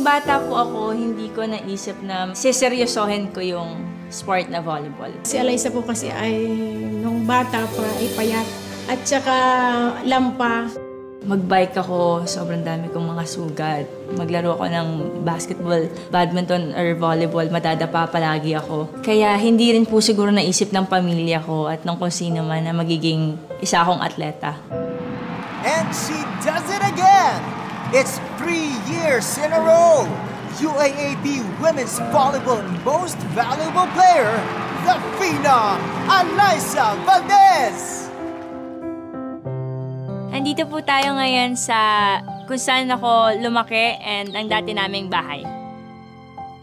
Nung bata po ako, hindi ko naisip na seseryosohin ko yung sport na volleyball. Si Alaysa po kasi ay nung bata pa ay payat at saka lampa. Magbike ako, sobrang dami kong mga sugat. Maglaro ako ng basketball, badminton, or volleyball, madadapa palagi ako. Kaya hindi rin po siguro naisip ng pamilya ko at ng kung sino man na magiging isa akong atleta. And she does it again! It's three years in a row! UAAP Women's Volleyball Most Valuable Player, the Phenom, Alyssa Valdez! Andito po tayo ngayon sa kung saan ako lumaki and ang dati naming bahay.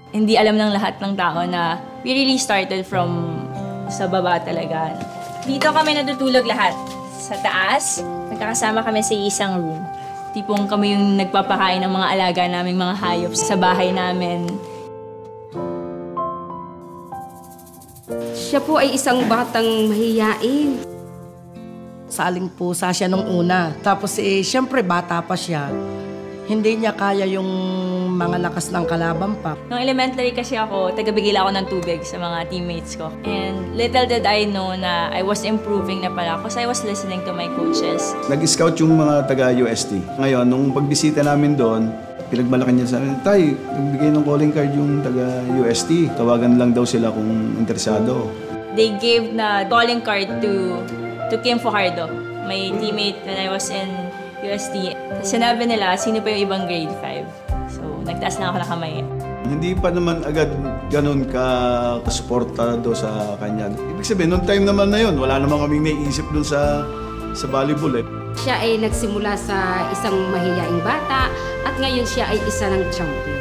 Hindi alam ng lahat ng tao na we really started from sa baba talaga. Dito kami natutulog lahat. Sa taas, nagkakasama kami sa isang room. Tipong kami yung nagpapakain ng mga alaga naming mga hayop sa bahay namin. Siya po ay isang batang mahiyain. Saling pusa siya nung una. Tapos eh, syempre bata pa siya. Hindi niya kaya yung mga lakas ng kalaban pa. Nung elementary kasi ako, tagabigil ako ng tubig sa mga teammates ko. And little did I know na I was improving na pala because I was listening to my coaches. Nag-scout yung mga taga-UST. Ngayon, nung pagbisita namin doon, pinagmalaki niya sa amin, Tay, nagbigay ng calling card yung taga-UST. Tawagan lang daw sila kung interesado. They gave na calling card to to Kim Fajardo, my teammate when I was in UST. Sinabi nila, sino pa yung ibang grade 5. So, nagtaas na ako ng kamay. Hindi pa naman agad ganun ka suportado sa kanya. Ibig sabihin, noong time naman na yun, wala naman kaming naiisip dun sa sa volleyball eh. Siya ay nagsimula sa isang mahiyaing bata at ngayon siya ay isa ng champion.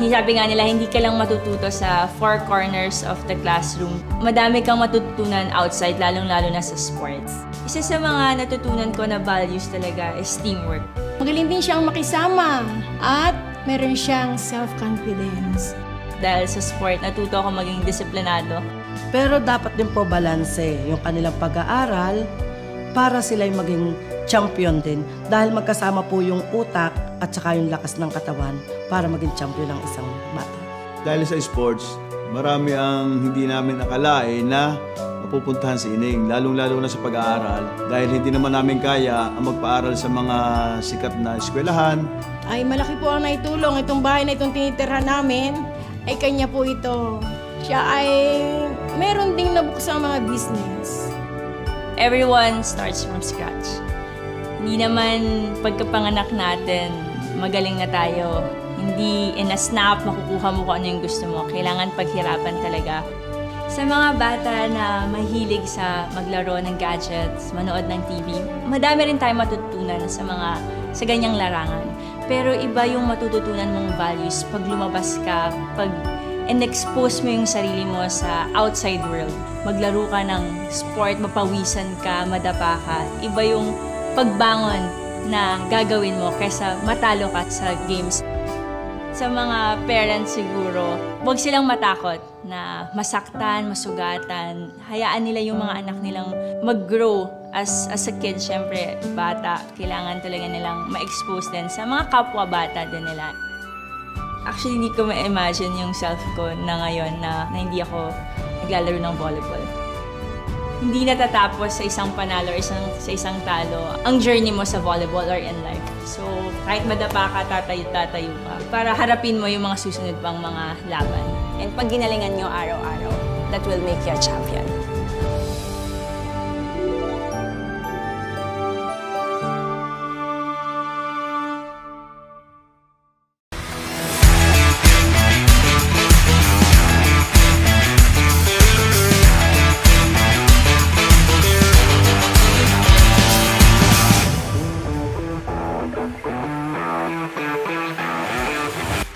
Sabi nga nila, hindi ka lang matututo sa four corners of the classroom. Madami kang matutunan outside, lalong-lalo na sa sports. Isa sa mga natutunan ko na values talaga is teamwork. Magaling din siyang makisama at meron siyang self-confidence. Dahil sa sport, natuto ako maging disiplinado. Pero dapat din po balanse yung kanilang pag-aaral para sila maging champion din. Dahil magkasama po yung utak at saka yung lakas ng katawan para maging champion ng isang bata. Dahil sa sports, marami ang hindi namin akalain na mapupuntahan sa ining, lalong-lalo na sa pag-aaral. Dahil hindi naman namin kaya ang magpaaral sa mga sikat na eskwelahan. Ay malaki po ang naitulong. Itong bahay na itong tinitirhan namin ay kanya po ito. Siya ay meron ding nabuksang mga business. Everyone starts from scratch. Hindi naman pagkapanganak natin, magaling na tayo. Hindi in a snap makukuha mo kung ano yung gusto mo. Kailangan paghirapan talaga. Sa mga bata na mahilig sa maglaro ng gadgets, manood ng TV, madami rin tayo matutunan sa mga sa ganyang larangan. Pero iba yung matututunan mong values pag lumabas ka, pag and-expose mo yung sarili mo sa outside world. Maglaro ka ng sport, mapawisan ka, madapa ka. Iba yung pagbangon na gagawin mo kaysa matalo ka sa games. Sa mga parents siguro, huwag silang matakot na masaktan, masugatan. Hayaan nila yung mga anak nilang mag-grow as, as a kid, syempre, bata. Kailangan talaga nilang ma-expose din sa mga kapwa-bata din nila. Actually, hindi ko ma-imagine yung self ko na ngayon na, na hindi ako naglalaro ng volleyball. Hindi natatapos sa isang panalo or isang, sa isang talo ang journey mo sa volleyball or in life. So, kahit madapa ka, tatayo-tatayo ka para harapin mo yung mga susunod pang mga laban. And pag ginalingan nyo araw-araw, that will make you a champion.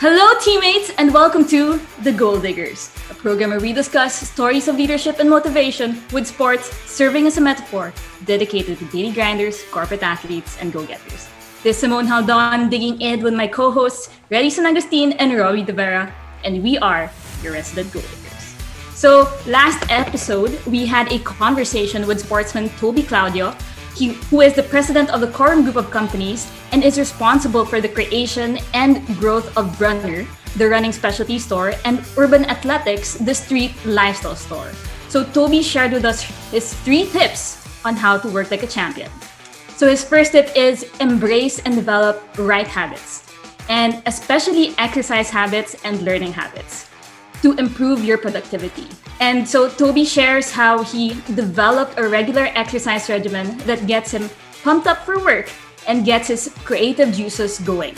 Hello, teammates, and welcome to The Goal Diggers, a program where we discuss stories of leadership and motivation with sports serving as a metaphor dedicated to daily grinders, corporate athletes, and go getters. This is Simone Haldon digging in with my co hosts, Reddy San Agustin and Rory De Vera, and we are your resident goal diggers. So, last episode, we had a conversation with sportsman Toby Claudio he, who is the president of the Quorum Group of Companies and is responsible for the creation and growth of Runnr, the running specialty store, and Urban Athletics, the street lifestyle store. So Toby shared with us his three tips on how to work like a champion. So his first tip is embrace and develop right habits, and especially exercise habits and learning habits to improve your productivity. And so Toby shares how he developed a regular exercise regimen that gets him pumped up for work and gets his creative juices going.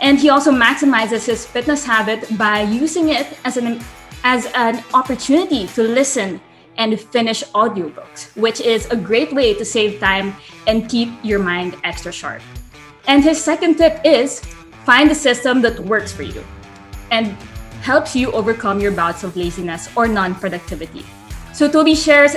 And he also maximizes his fitness habit by using it as an as an opportunity to listen and finish audiobooks, which is a great way to save time and keep your mind extra sharp. And his second tip is find a system that works for you and helps you overcome your bouts of laziness or non productivity. So, Toby shares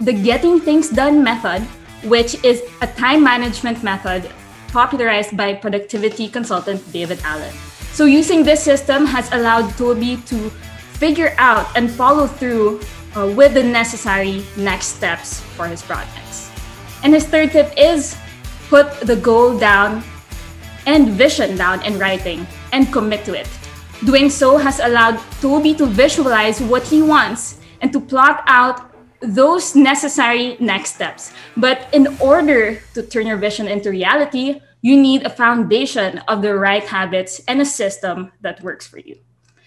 the Getting Things Done method, which is a time management method popularized by productivity consultant David Allen. So, using this system has allowed Toby to figure out and follow through uh, with the necessary next steps for his projects. And his third tip is put the goal down and vision down in writing and commit to it. Doing so has allowed Toby to visualize what he wants and to plot out those necessary next steps. But in order to turn your vision into reality, you need a foundation of the right habits and a system that works for you.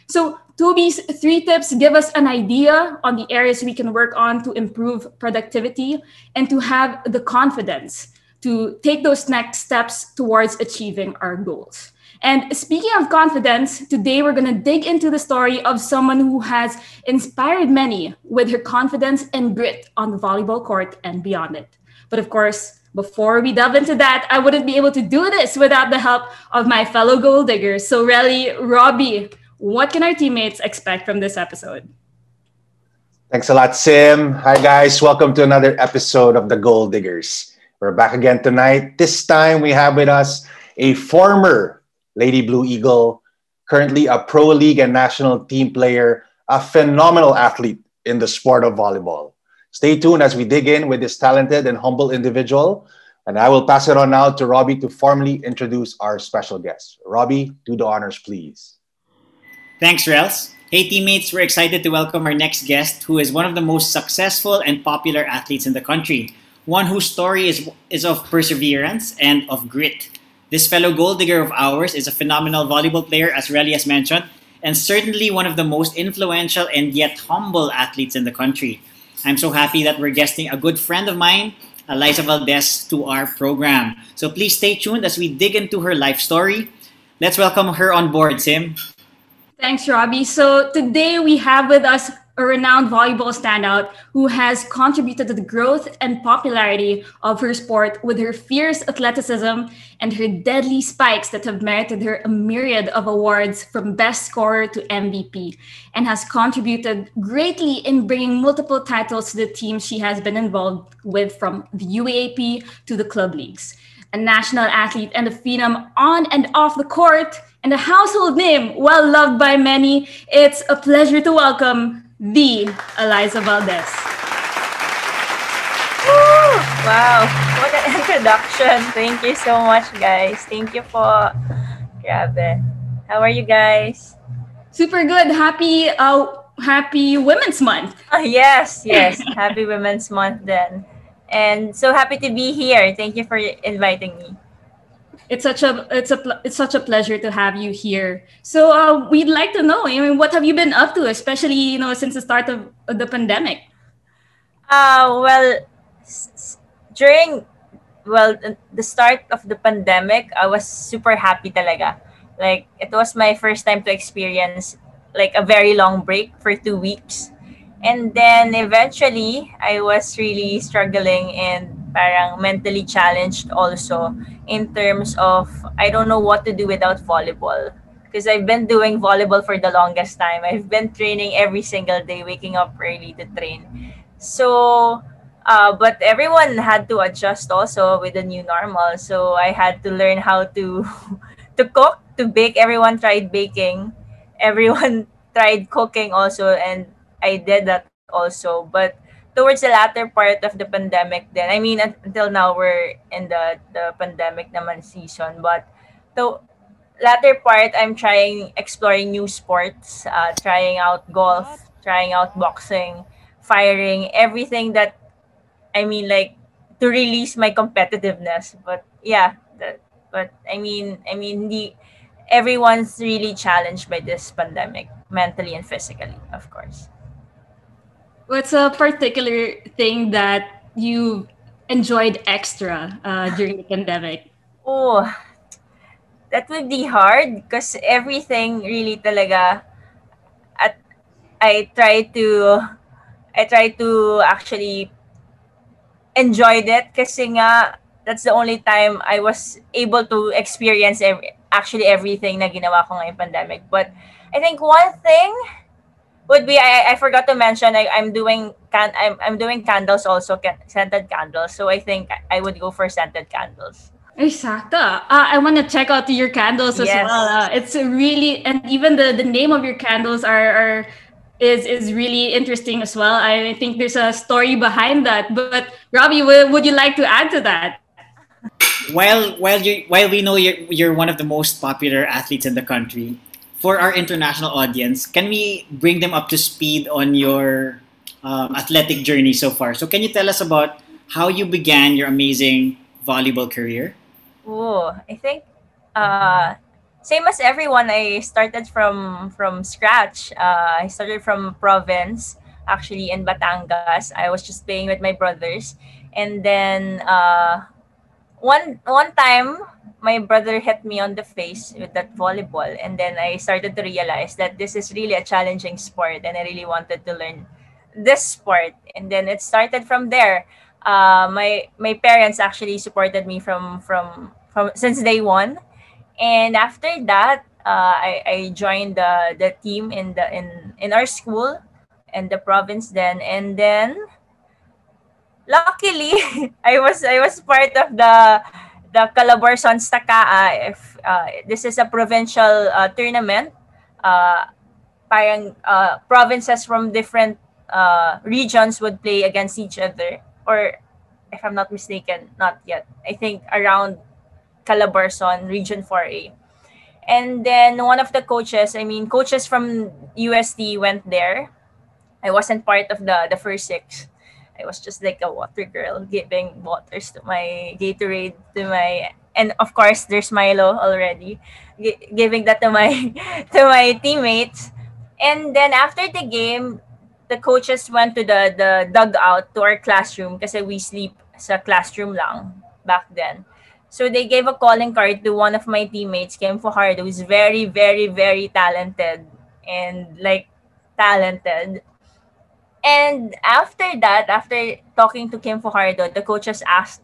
So, Toby's three tips give us an idea on the areas we can work on to improve productivity and to have the confidence to take those next steps towards achieving our goals. And speaking of confidence, today we're going to dig into the story of someone who has inspired many with her confidence and grit on the volleyball court and beyond it. But of course, before we delve into that, I wouldn't be able to do this without the help of my fellow goal diggers. So, really, Robbie, what can our teammates expect from this episode? Thanks a lot, Sim. Hi, guys. Welcome to another episode of the Goal Diggers. We're back again tonight. This time we have with us a former Lady Blue Eagle, currently a pro league and national team player, a phenomenal athlete in the sport of volleyball. Stay tuned as we dig in with this talented and humble individual. And I will pass it on now to Robbie to formally introduce our special guest. Robbie, do the honors, please. Thanks, Rels. Hey, teammates, we're excited to welcome our next guest, who is one of the most successful and popular athletes in the country. One whose story is, is of perseverance and of grit. This fellow goal digger of ours is a phenomenal volleyball player, as Relly has mentioned, and certainly one of the most influential and yet humble athletes in the country. I'm so happy that we're guesting a good friend of mine, Alyssa Valdez, to our program. So please stay tuned as we dig into her life story. Let's welcome her on board, Sim. Thanks, Robbie. So today we have with us a renowned volleyball standout who has contributed to the growth and popularity of her sport with her fierce athleticism and her deadly spikes that have merited her a myriad of awards from best scorer to MVP and has contributed greatly in bringing multiple titles to the teams she has been involved with from the UAAP to the club leagues. A national athlete and a phenom on and off the court, and a household name well loved by many, it's a pleasure to welcome the Alyssa Valdez. Woo! Wow, what an introduction. Thank you so much, guys. Thank you for Grabe. How are you guys? Super good. Happy uh happy Women's Month. Uh, yes, yes. happy Women's Month then. And so happy to be here. Thank you for inviting me. It's such a it's a it's such a pleasure to have you here. So uh, we'd like to know. I mean, what have you been up to, especially you know since the start of the pandemic? Uh well, during well the start of the pandemic, I was super happy talaga. Like it was my first time to experience like a very long break for two weeks. And then eventually, I was really struggling and parang mentally challenged also in terms of I don't know what to do without volleyball because I've been doing volleyball for the longest time. I've been training every single day, waking up early to train. So, uh, but everyone had to adjust also with the new normal. So I had to learn how to to cook, to bake. Everyone tried baking. Everyone tried cooking also, and I did that also. But towards the latter part of the pandemic then i mean until now we're in the the pandemic naman season but the latter part i'm trying exploring new sports uh, trying out golf trying out boxing firing everything that i mean like to release my competitiveness. But yeah that, but i mean i mean the everyone's really challenged by this pandemic mentally and physically of course What's a particular thing that you enjoyed extra uh, during the pandemic? Oh, that would be hard because everything really talaga at I try to I try to actually enjoy it kasi nga that's the only time I was able to experience every, actually everything na ginawa ko ngayong pandemic. But I think one thing would be I, I forgot to mention I, I'm doing can I'm, I'm doing candles also can, scented candles so I think I would go for scented candles. Exacto. Uh, I want to check out your candles as Yes. well. Uh, it's really and even the the name of your candles are are is is really interesting as well. I think there's a story behind that. But Robbie, would, would you like to add to that? While while you while we know you're you're one of the most popular athletes in the country, for our international audience, can we bring them up to speed on your um, athletic journey so far? So can you tell us about how you began your amazing volleyball career? Oh, I think uh same as everyone I started from from scratch. Uh, I started from province actually in Batangas. I was just playing with my brothers and then uh one one time my brother hit me on the face with that volleyball and then I started to realize that this is really a challenging sport and I really wanted to learn this sport. And then it started from there. Uh, my my parents actually supported me from from from since day one. And after that uh, I, I joined the the team in the in in our school in the province then. And then luckily I was I was part of the the Calabarzon Stakaa if uh, this is a provincial uh, tournament. Uh, parang uh, provinces from different uh, regions would play against each other. Or if I'm not mistaken not yet. I think around Calabarzon region 4A and then one of the coaches I mean coaches from UST went there. I wasn't part of the the first six I was just like a water girl giving waters to my Gatorade to my and of course there's Milo already gi- giving that to my to my teammates. And then after the game the coaches went to the the dugout to our classroom because we sleep sa classroom lang back then. So they gave a calling card to one of my teammates Kim Fajardo who's very very very talented and like talented and after that, after talking to Kim Fajardo, the coaches asked,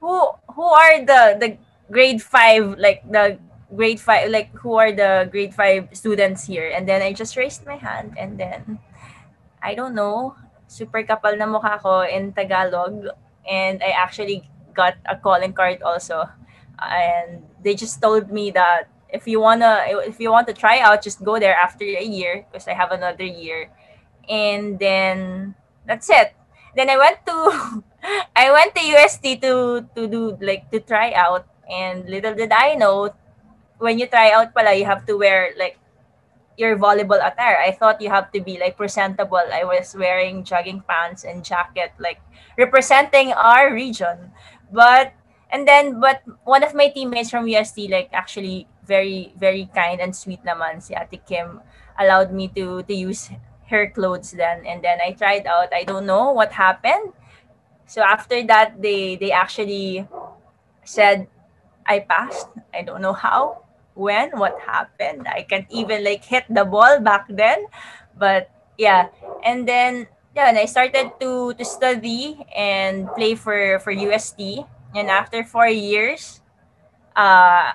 "Who who are the the grade five like the grade five like who are the grade five students here?" And then I just raised my hand, and then I don't know, super kapal na mukha ko in Tagalog, and I actually got a calling card also, and they just told me that if you wanna if you want to try out, just go there after a year because I have another year and then that's it. Then I went to I went to UST to to do like to try out and little did I know when you try out pala you have to wear like your volleyball attire. I thought you have to be like presentable. I was wearing jogging pants and jacket like representing our region. But and then but one of my teammates from UST like actually very very kind and sweet naman si Ate Kim allowed me to to use her clothes then. And then I tried out. I don't know what happened. So after that they they actually said I passed. I don't know how when what happened. I can't even like hit the ball back then. But yeah. And then yeah and I started to to study and play for for UST and after 4 years uh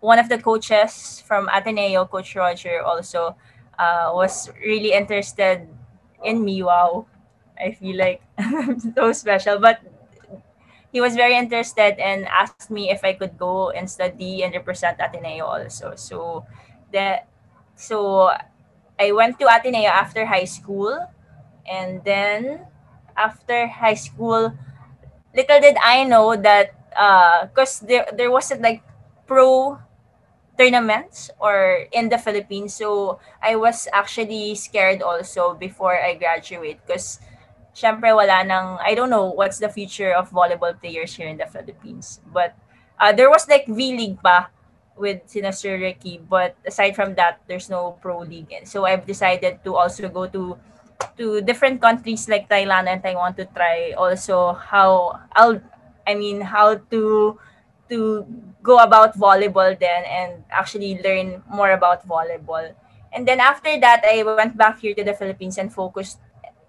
one of the coaches from Ateneo coach Roger also uh, was really interested in me. Wow, I feel like so special. But he was very interested and asked me if I could go and study and represent Ateneo also. So that so I went to Ateneo after high school And then after high school, little did I know that uh because there there wasn't like pro tournaments or in the Philippines. So I was actually scared also before I graduate because syempre wala nang, I don't know what's the future of volleyball players here in the Philippines. But uh, there was like V-League pa with sina Ricky. But aside from that, there's no pro league. And so I've decided to also go to to different countries like Thailand and Taiwan to try also how I'll I mean how to to go about volleyball then and actually learn more about volleyball. And then after that, I went back here to the Philippines and focused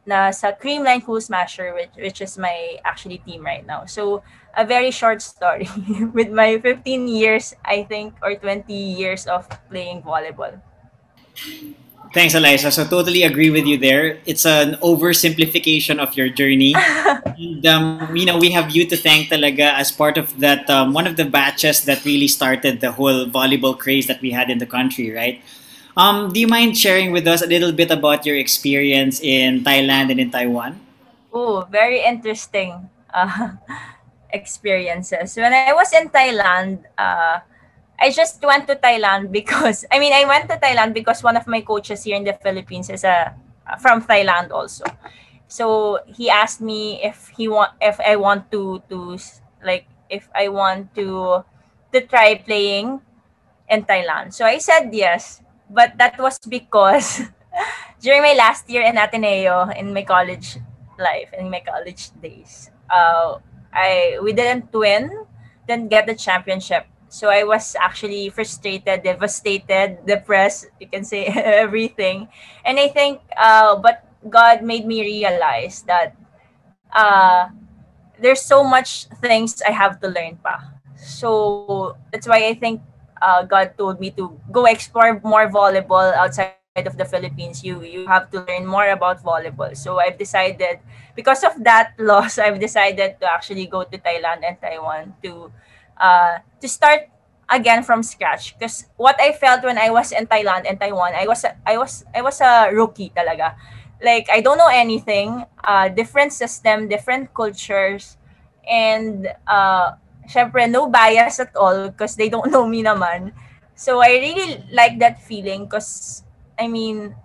na sa Creamline Cool Smasher, which, which is my actually team right now. So, a very short story with my 15 years, I think, or 20 years of playing volleyball. Thanks, Alyssa. So totally agree with you there. It's an oversimplification of your journey. and, um, you know, we have you to thank talaga as part of that um, one of the batches that really started the whole volleyball craze that we had in the country, right? Um, do you mind sharing with us a little bit about your experience in Thailand and in Taiwan? Oh, very interesting uh, experiences. When I was in Thailand, uh, I just went to Thailand because I mean I went to Thailand because one of my coaches here in the Philippines is a from Thailand also. So he asked me if he want if I want to to like if I want to to try playing in Thailand. So I said yes, but that was because during my last year in Ateneo in my college life in my college days, uh, I we didn't win, didn't get the championship so I was actually frustrated, devastated, depressed. You can say everything, and I think, uh, but God made me realize that uh, there's so much things I have to learn pa. So that's why I think uh, God told me to go explore more volleyball outside of the Philippines. You you have to learn more about volleyball. So I've decided because of that loss, I've decided to actually go to Thailand and Taiwan to uh, to start again from scratch. Because what I felt when I was in Thailand and Taiwan I was I was I was a rookie talaga. Like I don't know anything uh, different system different cultures and uh syempre no bias at all because they don't know me naman. So I really like that feeling because I mean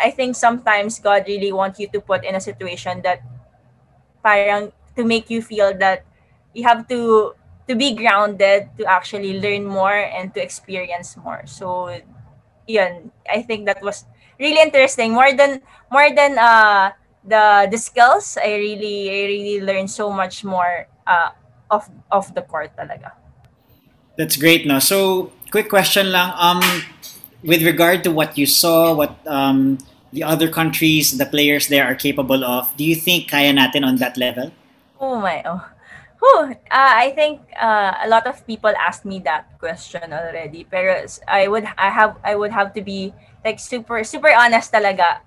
I think sometimes God really wants you to put in a situation that parang to make you feel that you have to to be grounded to actually learn more and to experience more. So yun. I think that was really interesting. More than more than uh the the skills i really i really learned so much more uh of of the court talaga. That's great no? So quick question lang. Um with regard to what you saw what um the other countries the players there are capable of do you think kaya natin on that level? Oh my oh Whew, uh, I think uh, a lot of people asked me that question already. Pero I would I have I would have to be like super super honest talaga.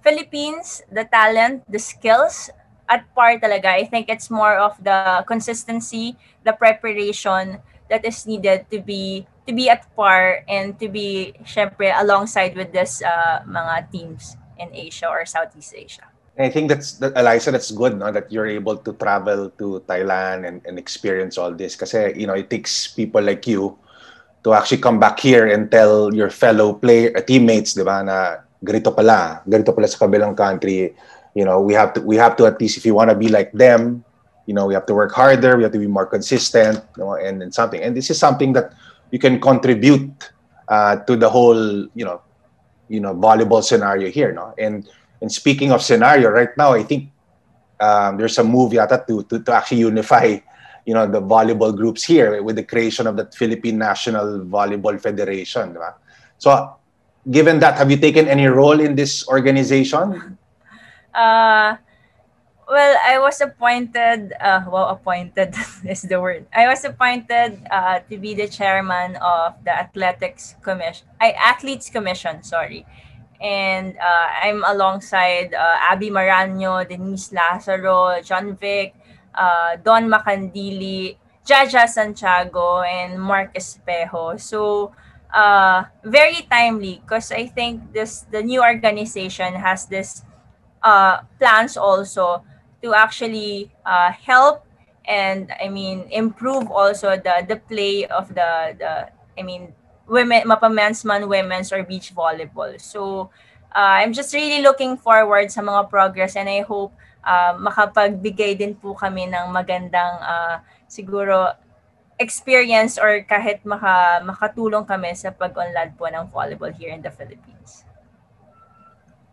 Philippines, the talent, the skills at par talaga. I think it's more of the consistency, the preparation that is needed to be to be at par and to be syempre alongside with this uh, mga teams in Asia or Southeast Asia. I think that's that Alyssa, that's good, no? That you're able to travel to Thailand and, and experience all this. Because you know, it takes people like you to actually come back here and tell your fellow player uh, teammates, di na ganito pala, ganito pala sa kabilang country. You know, we have to we have to at least if you want to be like them, you know, we have to work harder, we have to be more consistent, you know, and, and something. And this is something that you can contribute uh, to the whole, you know, you know, volleyball scenario here, no? And and speaking of scenario, right now I think um, there's a move yata to, to to actually unify, you know, the volleyball groups here with the creation of the Philippine National Volleyball Federation. Right? So, given that, have you taken any role in this organization? Uh, well, I was appointed. Uh, well, appointed is the word. I was appointed uh, to be the chairman of the athletics commission. I athletes commission. Sorry and uh, I'm alongside uh, Aby Maraño, Denise Lazaro, John Vic, uh, Dawn Macandili, Jaja Santiago, and Marck Espejo. So uh, very timely because I think this the new organization has this uh, plans also to actually uh, help and I mean improve also the the play of the the I mean women mapa men's man women's or beach volleyball. So uh, I'm just really looking forward sa mga progress and I hope uh, makapagbigay din po kami ng magandang uh, siguro experience or kahit maka, makatulong kami sa pag-unlad po ng volleyball here in the Philippines.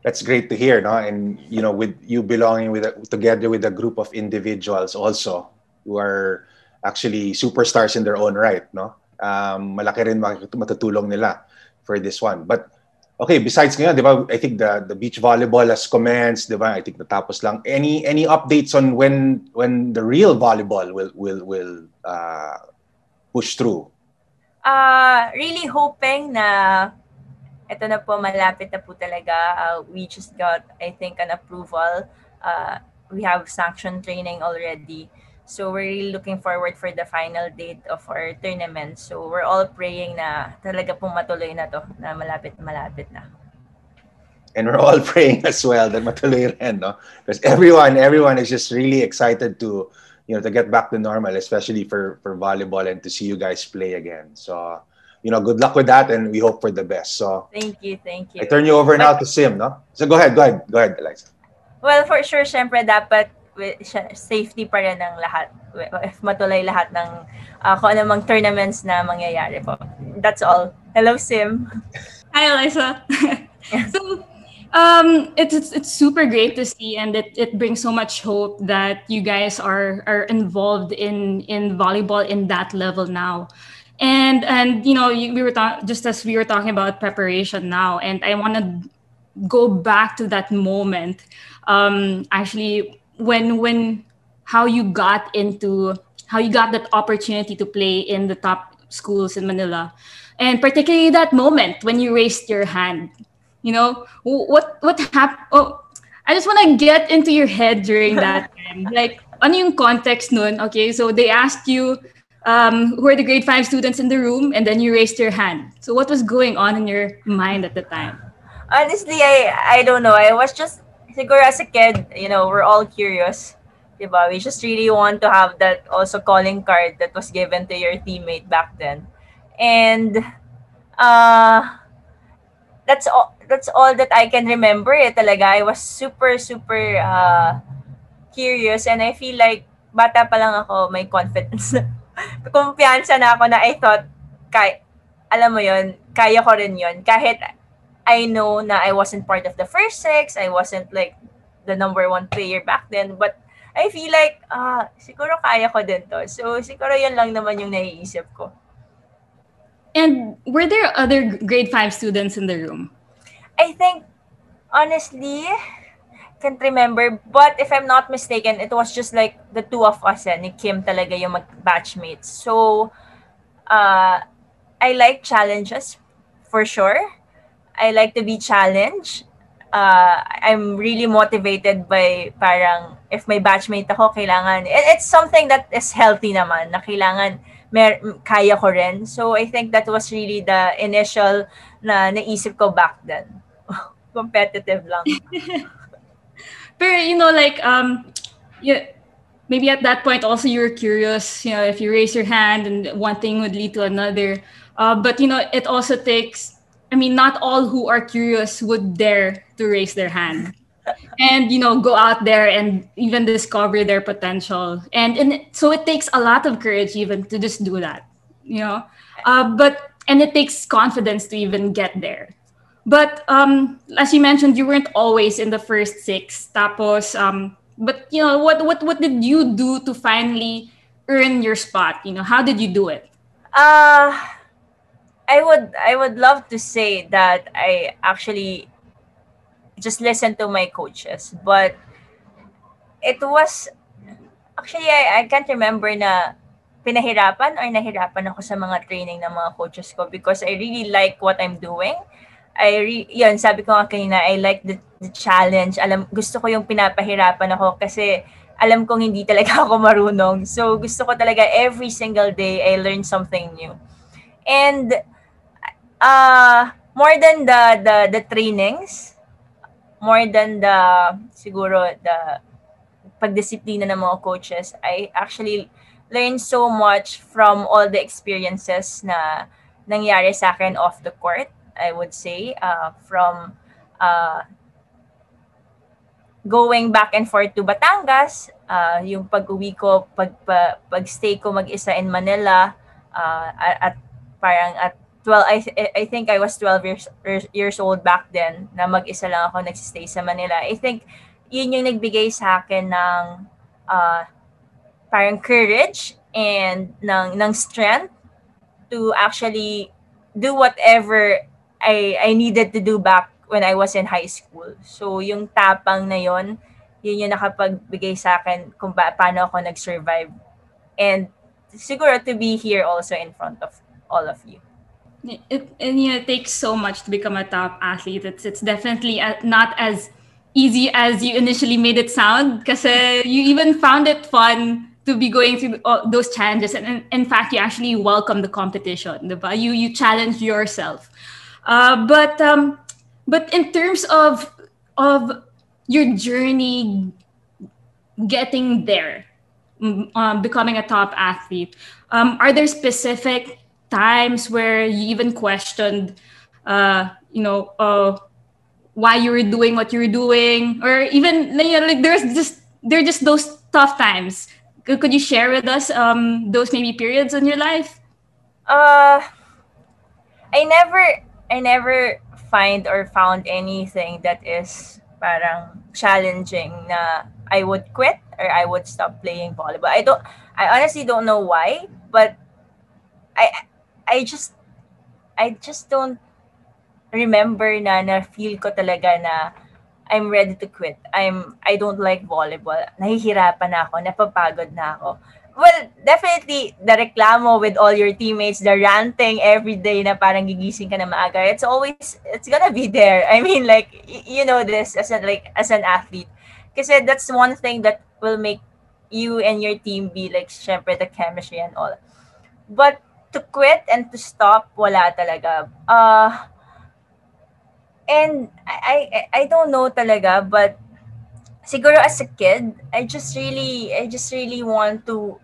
That's great to hear, no? And you know, with you belonging with a, together with a group of individuals also who are actually superstars in their own right, no? Um, malaki rin matutulong nila for this one. But okay, besides ngayon, di ba, I think the the beach volleyball has commenced, di ba? I think natapos lang. Any any updates on when when the real volleyball will will will uh, push through? Uh, really hoping na ito na po, malapit na po talaga. Uh, we just got, I think, an approval. Uh, we have sanction training already. So we're really looking forward for the final date of our tournament. So we're all praying na talaga pong matuloy na to, na malapit malapit na. And we're all praying as well that matuloy rin, no? Because everyone, everyone is just really excited to, you know, to get back to normal, especially for for volleyball and to see you guys play again. So you know, good luck with that, and we hope for the best. So thank you, thank you. I turn you over now to Sim, no? So go ahead, go ahead, go ahead, Eliza. Well, for sure, syempre dapat safety pa rin ng lahat. If matuloy lahat ng uh, kung anumang tournaments na mangyayari po. That's all. Hello, Sim. Hi, Alyssa. so, um, it's, it's it's super great to see, and it, it brings so much hope that you guys are are involved in in volleyball in that level now and and you know we were ta- just as we were talking about preparation now and i want to go back to that moment um actually when when how you got into how you got that opportunity to play in the top schools in manila and particularly that moment when you raised your hand you know what what happened oh i just want to get into your head during that time like ano yung context nun okay so they asked you um, who are the grade five students in the room, and then you raised your hand. So what was going on in your mind at the time? Honestly, I I don't know. I was just siguro as a kid, you know, we're all curious. Diba? We just really want to have that also calling card that was given to your teammate back then. And uh that's all that's all that I can remember eh, talaga. I was super super uh curious and I feel like bata pa lang ako may confidence kumpiyansa na ako na I thought, kay, alam mo yon kaya ko rin yon Kahit I know na I wasn't part of the first six, I wasn't like the number one player back then, but I feel like, ah, siguro kaya ko din to. So, siguro yan lang naman yung naiisip ko. And were there other grade 5 students in the room? I think, honestly, can't remember. But if I'm not mistaken, it was just like the two of us eh, ni Kim talaga yung mag-batchmates. So, uh, I like challenges for sure. I like to be challenged. Uh, I'm really motivated by parang if may batchmate ako, kailangan, it's something that is healthy naman, na kailangan mer kaya ko rin. So I think that was really the initial na naisip ko back then. Competitive lang. But you know, like um, yeah, maybe at that point also you were curious. You know, if you raise your hand and one thing would lead to another. Uh, but you know, it also takes. I mean, not all who are curious would dare to raise their hand, and you know, go out there and even discover their potential. And and so it takes a lot of courage even to just do that. You know, uh, but and it takes confidence to even get there. But um, as you mentioned, you weren't always in the first six. Tapos, um, but you know, what what what did you do to finally earn your spot? You know, how did you do it? Uh I would I would love to say that I actually just listened to my coaches, but it was actually I, I can't remember na pinahirapan or nahirapan ako sa mga training ng mga coaches ko because I really like what I'm doing. I re- yun, sabi ko nga kanina, I like the, the challenge. Alam, gusto ko yung pinapahirapan ako kasi alam kong hindi talaga ako marunong. So, gusto ko talaga every single day I learn something new. And uh, more than the, the, the trainings, more than the siguro the pagdisiplina ng mga coaches, I actually learned so much from all the experiences na nangyari sa akin off the court, I would say, uh, from uh, going back and forth to Batangas, uh, yung pag-uwi ko, pag, pa, pag-stay ko mag-isa in Manila, uh, at, parang at 12, I, I think I was 12 years, years old back then, na mag-isa lang ako nagsistay sa Manila. I think yun yung nagbigay sa akin ng uh, parang courage and ng, ng strength to actually do whatever I, I needed to do back when I was in high school. So, yung tapang na yon yun yung nakapagbigay sa akin kung ba, paano ako nag-survive. And siguro to be here also in front of all of you. It, and it takes so much to become a top athlete. It's, it's definitely not as easy as you initially made it sound because you even found it fun to be going through those challenges and in, fact you actually welcome the competition you you challenge yourself uh, but um, but in terms of of your journey getting there um, becoming a top athlete um, are there specific times where you even questioned uh, you know uh, why you were doing what you were doing or even you know, like there's just there are just those tough times could, you share with us um, those maybe periods in your life uh i never i never find or found anything that is parang challenging na I would quit or I would stop playing volleyball. I don't I honestly don't know why, but I I just I just don't remember na na feel ko talaga na I'm ready to quit. I'm I don't like volleyball. Nahihirapan na ako, napapagod na ako well, definitely the reklamo with all your teammates, the ranting every day na parang gigising ka na maaga. It's always it's gonna be there. I mean, like you know this as a, like as an athlete, kasi that's one thing that will make you and your team be like syempre the chemistry and all. But to quit and to stop, wala talaga. Uh, and I, I I don't know talaga, but siguro as a kid, I just really I just really want to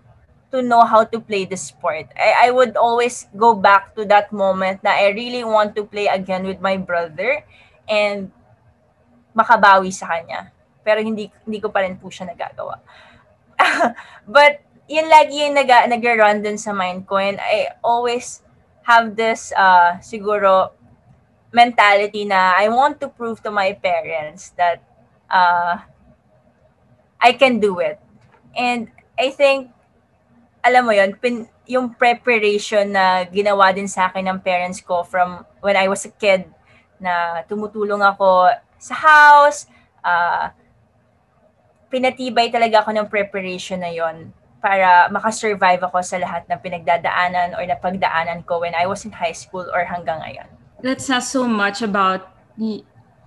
to know how to play the sport. I, I would always go back to that moment that I really want to play again with my brother and makabawi sa kanya. Pero hindi hindi ko pa rin po siya nagagawa. But yun lagi yung nag, nag-run dun sa mind ko and I always have this uh, siguro mentality na I want to prove to my parents that uh, I can do it. And I think alam mo yon pin, yung preparation na ginawa din sa akin ng parents ko from when I was a kid na tumutulong ako sa house, uh, pinatibay talaga ako ng preparation na yon para makasurvive ako sa lahat ng pinagdadaanan or napagdaanan ko when I was in high school or hanggang ngayon. That says so much about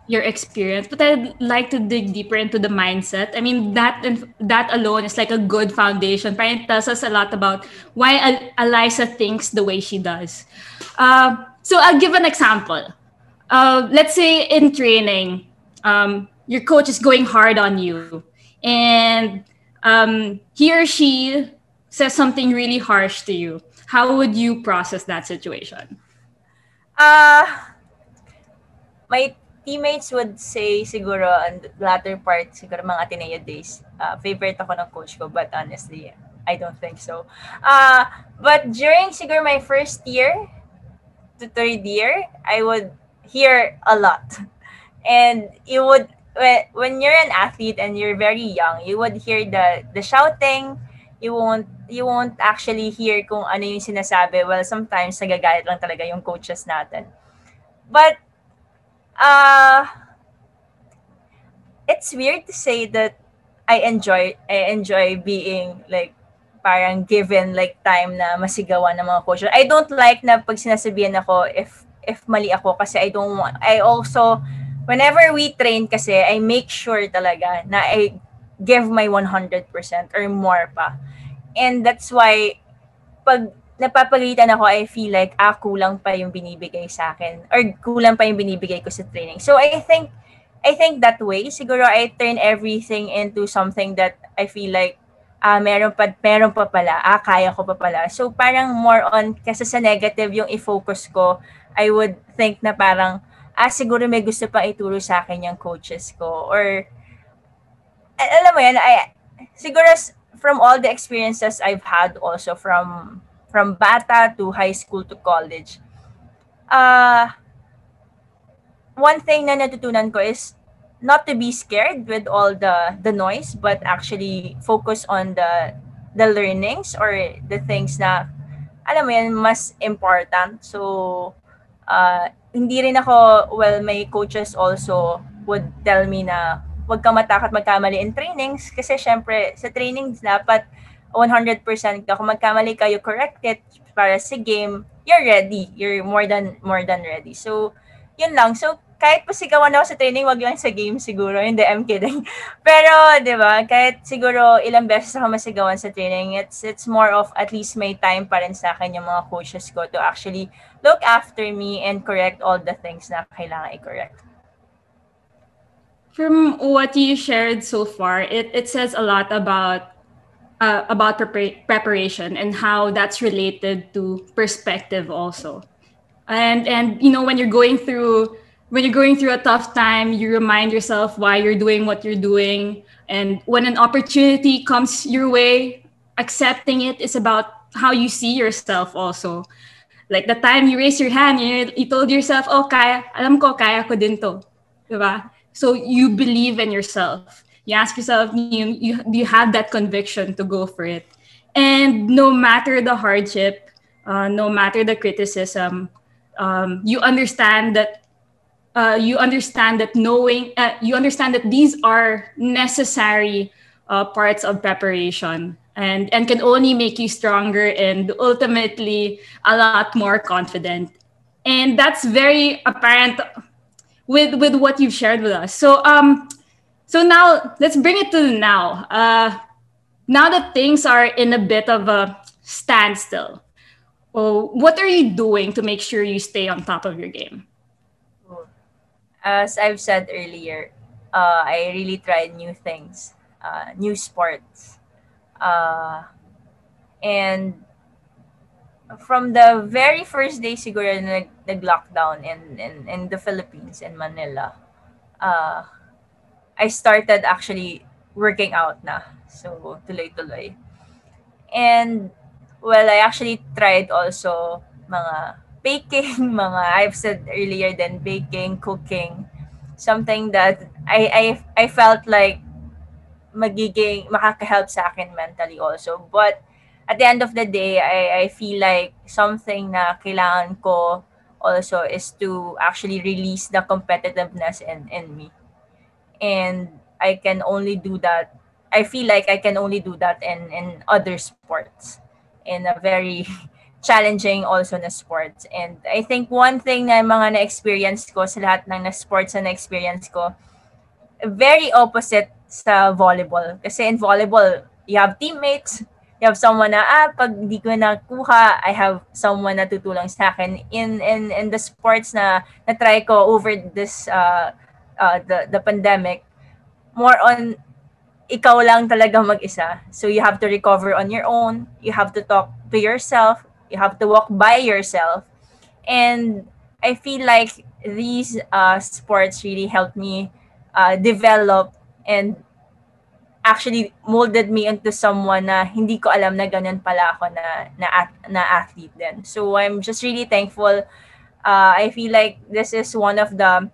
your experience but i'd like to dig deeper into the mindset. I mean that that alone is like a good foundation. Brian tells us a lot about why Eliza thinks the way she does. Uh, so i'll give an example. Uh, let's say in training um, your coach is going hard on you and um, he or she says something really harsh to you how would you process that situation uh my teammates would say siguro on the latter part, siguro mga Ateneo days, uh, favorite ako ng coach ko, but honestly, I don't think so. Uh, but during siguro my first year to third year, I would hear a lot. And it would, when, you're an athlete and you're very young, you would hear the, the shouting, you won't you won't actually hear kung ano yung sinasabi. Well, sometimes nagagalit lang talaga yung coaches natin. But uh it's weird to say that I enjoy I enjoy being like parang given like time na masigawan ng mga coach. I don't like na pag sinasabihan ako if if mali ako kasi I don't want I also whenever we train kasi I make sure talaga na I give my 100% or more pa. And that's why pag napapagalitan ako, I feel like, ah, kulang pa yung binibigay sa akin or kulang pa yung binibigay ko sa training. So, I think I think that way, siguro I turn everything into something that I feel like ah, meron pa, meron pa pala, ah, kaya ko pa pala. So, parang more on, kasi sa negative yung i-focus ko, I would think na parang, ah, siguro may gusto pang ituro sa akin yung coaches ko. Or, alam mo yan, I, siguro from all the experiences I've had also from from bata to high school to college, uh, one thing na natutunan ko is not to be scared with all the the noise but actually focus on the the learnings or the things na alam mo yan mas important so uh, hindi rin ako well my coaches also would tell me na wag kang matakot magkamali in trainings kasi syempre sa trainings dapat 100% ka. Kung magkamali ka you correct it. Para sa game you're ready. You're more than more than ready. So yun lang. So kahit pasigawan ako sa training, wag lang sa game siguro. Hindi, I'm kidding. Pero, di ba, kahit siguro ilang beses ako masigawan sa training, it's it's more of at least may time pa rin sa akin yung mga coaches ko to actually look after me and correct all the things na kailangan i-correct. From what you shared so far, it, it says a lot about uh, about prepar- preparation and how that's related to perspective also. And and you know when you're going through when you're going through a tough time, you remind yourself why you're doing what you're doing. And when an opportunity comes your way, accepting it is about how you see yourself also. Like the time you raise your hand, you, you told yourself, oh, kaya, alam ko, kaya ko din to. Diba? So you believe in yourself. You ask yourself, you, you, you have that conviction to go for it? And no matter the hardship, uh, no matter the criticism, um, you understand that uh, you understand that knowing uh, you understand that these are necessary uh, parts of preparation and and can only make you stronger and ultimately a lot more confident. And that's very apparent with with what you've shared with us. So um so now let's bring it to the now. Uh now that things are in a bit of a standstill well, what are you doing to make sure you stay on top of your game? As I've said earlier, uh, I really tried new things, uh, new sports. Uh, and from the very first day siguro na nag, nag-lockdown in, in, in the Philippines, in Manila, uh, I started actually working out na. So, tuloy-tuloy. And, well, I actually tried also mga baking, mga I've said earlier than baking, cooking, something that I I I felt like magiging makaka-help sa akin mentally also. But at the end of the day, I I feel like something na kailangan ko also is to actually release the competitiveness in in me. And I can only do that. I feel like I can only do that in in other sports in a very challenging also na sports. And I think one thing na mga na-experience ko sa lahat ng na sports na na-experience ko, very opposite sa volleyball. Kasi in volleyball, you have teammates, you have someone na, ah, pag di ko nakuha, I have someone na tutulong sa akin. In, in, in the sports na na-try ko over this, uh, uh, the, the pandemic, more on ikaw lang talaga mag-isa. So you have to recover on your own. You have to talk to yourself. You have to walk by yourself. And I feel like these uh, sports really helped me uh, develop and actually molded me into someone na hindi ko alam na ganun pala ako na, na, na athlete din. So I'm just really thankful. Uh, I feel like this is one of the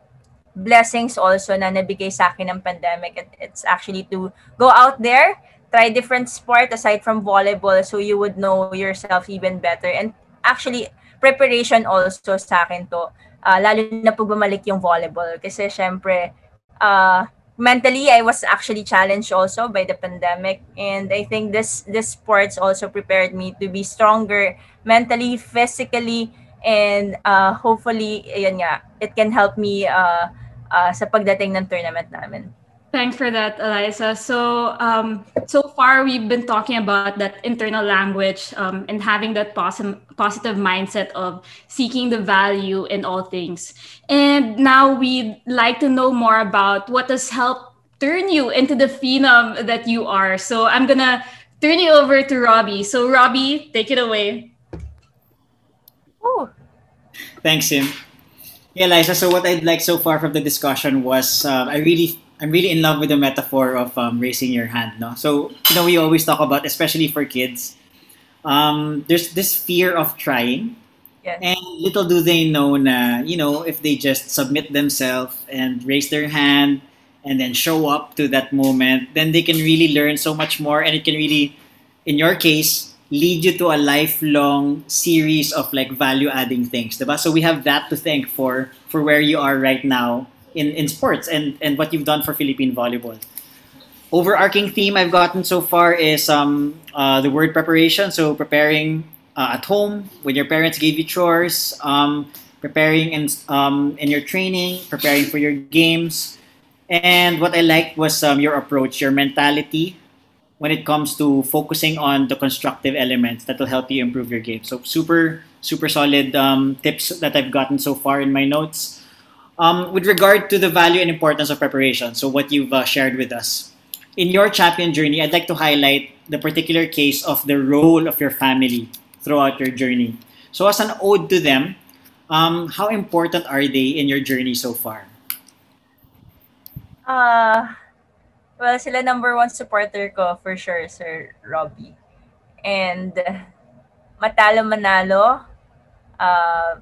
blessings also na nabigay sa akin ng pandemic. It, it's actually to go out there, try different sport aside from volleyball so you would know yourself even better. And actually, preparation also sa akin to. Uh, lalo na pag bumalik yung volleyball. Kasi syempre, uh, mentally, I was actually challenged also by the pandemic. And I think this, this sports also prepared me to be stronger mentally, physically, and uh, hopefully, ayan nga, it can help me uh, uh, sa pagdating ng tournament namin. Thanks for that, Alyssa. So, um, so far we've been talking about that internal language um, and having that posi- positive mindset of seeking the value in all things. And now we'd like to know more about what has helped turn you into the phenom that you are. So, I'm gonna turn you over to Robbie. So, Robbie, take it away. Oh, Thanks, Sim. Yeah, Liza. So what I'd like so far from the discussion was uh, I really I'm really in love with the metaphor of um, raising your hand. No, so you know we always talk about, especially for kids, um, there's this fear of trying, yes. and little do they know na you know if they just submit themselves and raise their hand and then show up to that moment, then they can really learn so much more, and it can really, in your case, lead you to a lifelong series of like value adding things diba? so we have that to thank for for where you are right now in in sports and and what you've done for Philippine volleyball overarching theme I've gotten so far is um uh, the word preparation so preparing uh, at home when your parents gave you chores um, preparing in um, in your training preparing for your games and what I liked was um, your approach your mentality when it comes to focusing on the constructive elements that will help you improve your game. So super, super solid um, tips that I've gotten so far in my notes. Um, with regard to the value and importance of preparation, so what you've uh, shared with us. In your champion journey, I'd like to highlight the particular case of the role of your family throughout your journey. So as an ode to them, um, how important are they in your journey so far? Uh, well, sila number one supporter ko for sure, Sir Robbie. And matalo manalo, uh,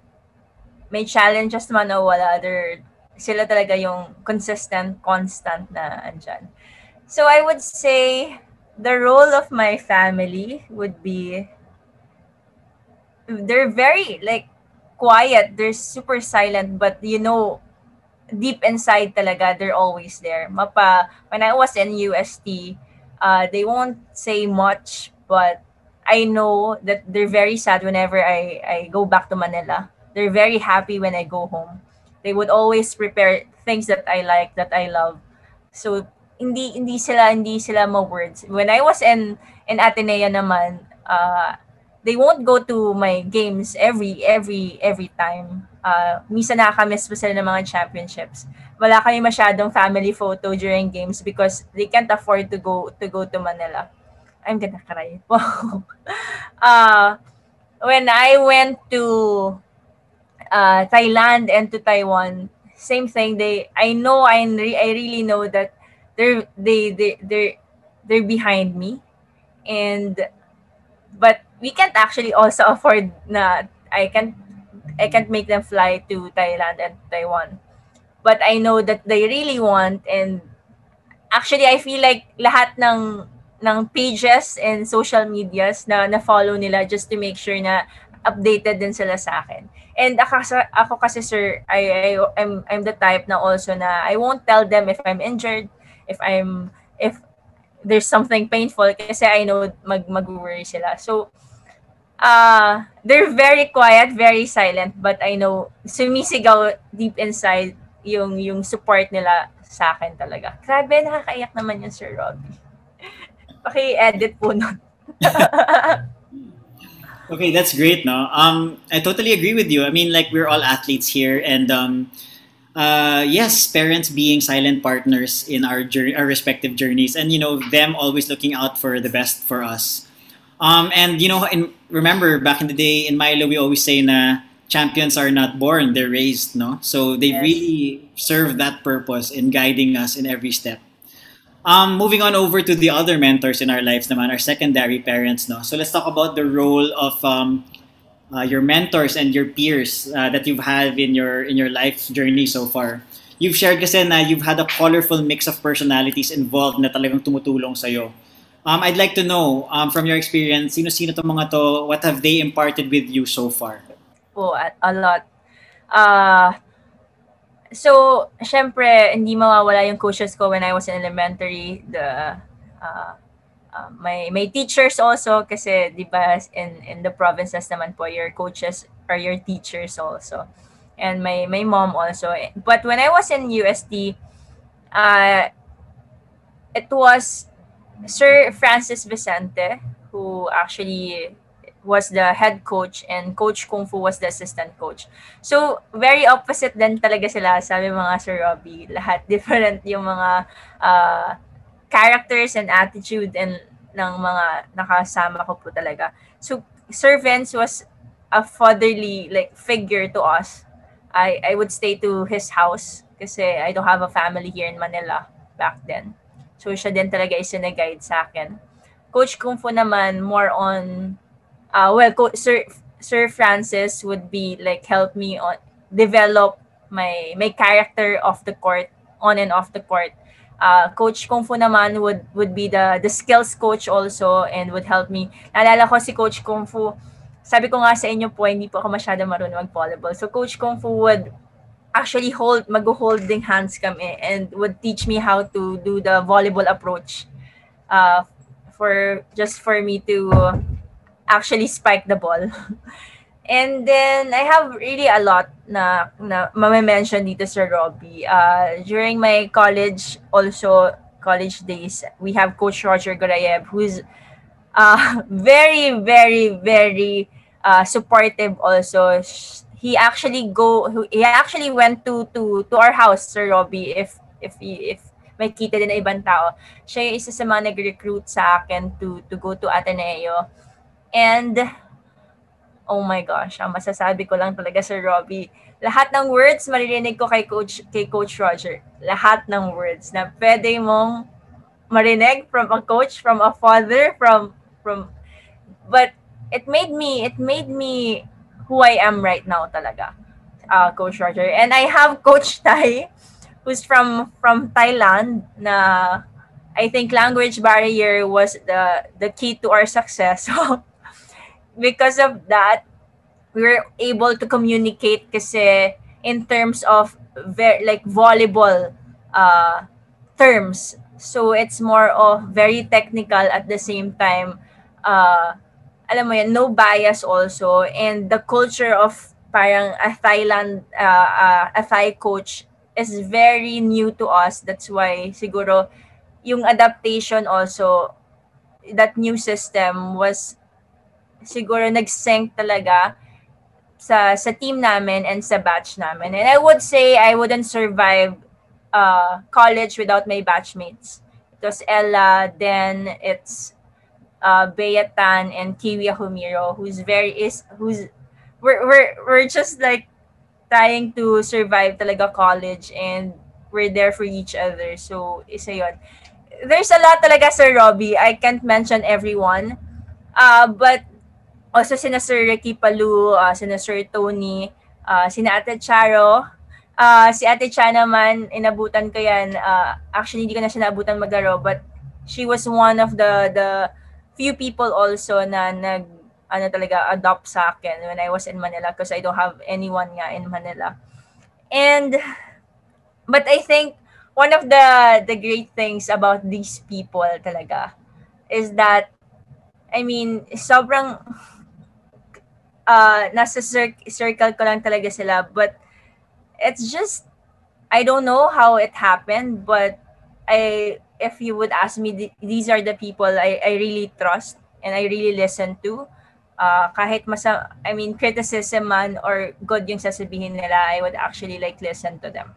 may challenges man o wala, they're, sila talaga yung consistent, constant na andyan. So I would say the role of my family would be they're very like quiet, they're super silent, but you know deep inside talaga, they're always there. Mapa, when I was in UST, uh, they won't say much, but I know that they're very sad whenever I, I go back to Manila. They're very happy when I go home. They would always prepare things that I like, that I love. So, hindi hindi sila hindi sila ma words. When I was in in Ateneo naman, uh, they won't go to my games every every every time uh, misa nakakamiss pa sila ng mga championships. Wala kami masyadong family photo during games because they can't afford to go to go to Manila. I'm gonna cry. Wow. uh, when I went to uh, Thailand and to Taiwan, same thing. They, I know, I, I really know that they're they they they're they're behind me, and but we can't actually also afford na I can't I can't make them fly to Thailand and Taiwan. But I know that they really want and actually I feel like lahat ng ng pages and social medias na na-follow nila just to make sure na updated din sila sa akin. And ako, ako kasi sir, I, I I'm I'm the type na also na I won't tell them if I'm injured, if I'm if there's something painful kasi I know mag mag-worry sila. So uh, they're very quiet, very silent, but I know sumisigaw deep inside yung yung support nila sa akin talaga. Grabe, nakakaiyak naman yun, Sir Robbie. Paki-edit po nun. okay, that's great, no? Um, I totally agree with you. I mean, like, we're all athletes here, and um, uh, yes, parents being silent partners in our journey, our respective journeys, and you know, them always looking out for the best for us. Um, and you know, in, remember back in the day in Milo, we always say na champions are not born, they're raised, no? So they Yes. really serve that purpose in guiding us in every step. Um, moving on over to the other mentors in our lives naman, our secondary parents, no? So let's talk about the role of um, uh, your mentors and your peers uh, that you've had in your in your life journey so far. You've shared kasi na you've had a colorful mix of personalities involved na talagang tumutulong sa'yo. Um, I'd like to know um, from your experience, sino-sino to mga to, what have they imparted with you so far? a, a lot. Uh, so, syempre, hindi mawawala yung coaches ko when I was in elementary. The, uh, uh, my, my teachers also, kasi, di ba, in, in the provinces naman po, your coaches are your teachers also. And my, my mom also. But when I was in USD, uh, it was Sir Francis Vicente who actually was the head coach and Coach Kung Fu was the assistant coach. So, very opposite din talaga sila, sabi mga Sir Robbie. Lahat different yung mga uh, characters and attitude and ng mga nakasama ko po talaga. So, Sir Vince was a fatherly like figure to us. I I would stay to his house kasi I don't have a family here in Manila back then. So siya din talaga is guide sa akin. Coach Kung Fu naman more on uh well Sir Sir Francis would be like help me on develop my my character off the court on and off the court. Uh, coach Kung Fu naman would would be the the skills coach also and would help me. Naalala ko si Coach Kung Fu sabi ko nga sa inyo po, hindi po ako masyado marunong mag-volleyball. So Coach Kung Fu would actually hold, mag-holding hands kami and would teach me how to do the volleyball approach uh, for just for me to actually spike the ball. And then I have really a lot na na mame-mention dito sa Robbie. Uh, during my college also college days, we have Coach Roger Gorayev who's uh, very very very uh, supportive also. He actually go he actually went to to to our house Sir Robbie if if if may kita din na ibang tao. Siya yung isa sa mga nag-recruit sa akin to to go to Ateneo. And oh my gosh, ang masasabi ko lang talaga Sir Robbie, lahat ng words maririnig ko kay coach kay coach Roger. Lahat ng words na pwede mong marinig from a coach, from a father, from from but it made me it made me who I am right now talaga. Uh, Coach Roger. And I have Coach Tai who's from from Thailand na I think language barrier was the the key to our success. So because of that we were able to communicate kasi in terms of very like volleyball uh terms. So it's more of very technical at the same time uh alam mo yan, no bias also. And the culture of parang a Thailand, uh, uh, a Thai coach is very new to us. That's why siguro yung adaptation also, that new system was siguro nag-sync talaga sa sa team namin and sa batch namin. And I would say I wouldn't survive uh, college without my batchmates. It was Ella, then it's uh, Beatan and Kiwi Humiro, who's very is who's we're we're we're just like trying to survive talaga college and we're there for each other. So isa yon. There's a lot talaga Sir Robbie. I can't mention everyone. Uh, but also sina Sir Ricky Palu, uh, sina Sir Tony, uh, sina Ate Charo, uh, si Ate Cha naman, inabutan ko yan. Uh, actually, hindi ko na siya naabutan maglaro, but she was one of the the few people also na nag ano talaga adopt sa akin when I was in Manila because I don't have anyone nga in Manila. And but I think one of the the great things about these people talaga is that I mean, sobrang uh, nasa cir- circle ko lang talaga sila but it's just I don't know how it happened but I if you would ask me, these are the people I, I really trust and I really listen to. Uh, kahit masa, I mean, criticism man or good yung sasabihin nila, I would actually like listen to them.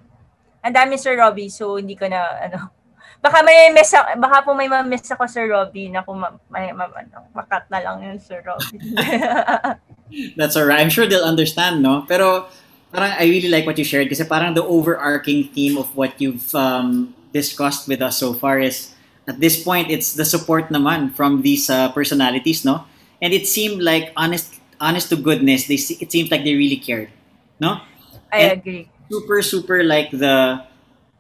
Ang dami Sir Robbie, so hindi ko na, ano, baka may miss baka po may ma-miss ako Sir Robbie na kung ma, may, ma, ano, makat na lang yun Sir Robbie. That's alright. I'm sure they'll understand, no? Pero parang I really like what you shared kasi parang the overarching theme of what you've um, discussed with us so far is at this point it's the support naman from these uh, personalities no and it seemed like honest honest to goodness they it seems like they really cared no i and agree super super like the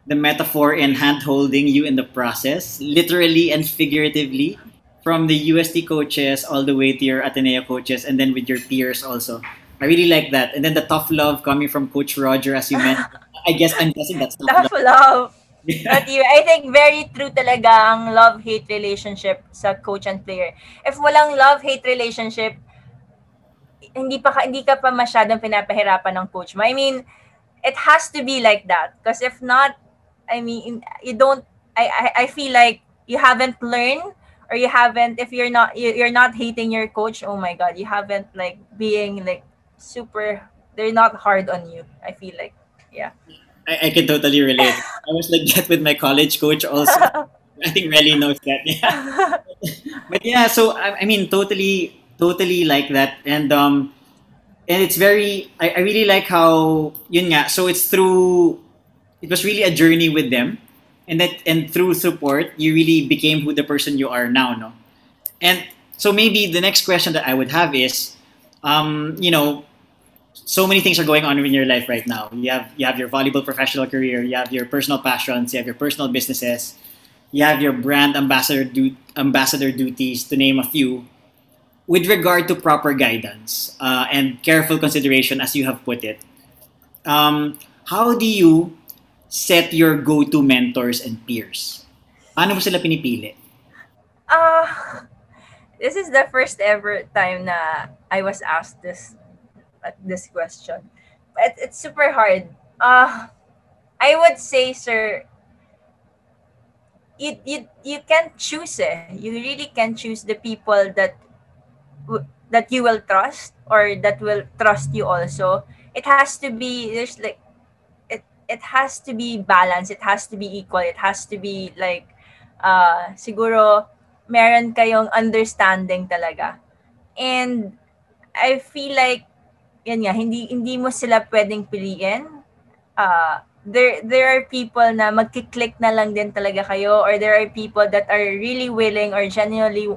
the metaphor in hand holding you in the process literally and figuratively from the UST coaches all the way to your Ateneo coaches and then with your peers also I really like that and then the tough love coming from coach Roger as you mentioned I guess I'm guessing that's tough, tough love. love But you, I think very true talaga ang love-hate relationship sa coach and player. If walang love-hate relationship, hindi pa hindi ka pa masyadong pinapahirapan ng coach mo. I mean, it has to be like that because if not, I mean, you don't I, I I feel like you haven't learned or you haven't if you're not you- you're not hating your coach oh my god you haven't like being like super they're not hard on you i feel like yeah I, I can totally relate. I was like that with my college coach also. I think Relly knows that. Yeah. but yeah, so I, I mean, totally, totally like that, and um, and it's very. I, I really like how yun nga. So it's through. It was really a journey with them, and that and through support, you really became who the person you are now. No, and so maybe the next question that I would have is, um, you know, so many things are going on in your life right now. You have you have your volleyball professional career, you have your personal passions, you have your personal businesses, you have your brand ambassador du- ambassador duties, to name a few. With regard to proper guidance uh, and careful consideration, as you have put it, um, how do you set your go-to mentors and peers? Paano mo sila pinipili? uh this is the first ever time na i was asked this this question it, it's super hard uh i would say sir you you you can't choose eh. you really can choose the people that that you will trust or that will trust you also it has to be there's like it has to be balanced it has to be equal it has to be like uh siguro meron kayong understanding talaga. And I feel like yan nga hindi hindi mo sila pwedeng piliin. Uh there there are people na magki-click na lang din talaga kayo or there are people that are really willing or genuinely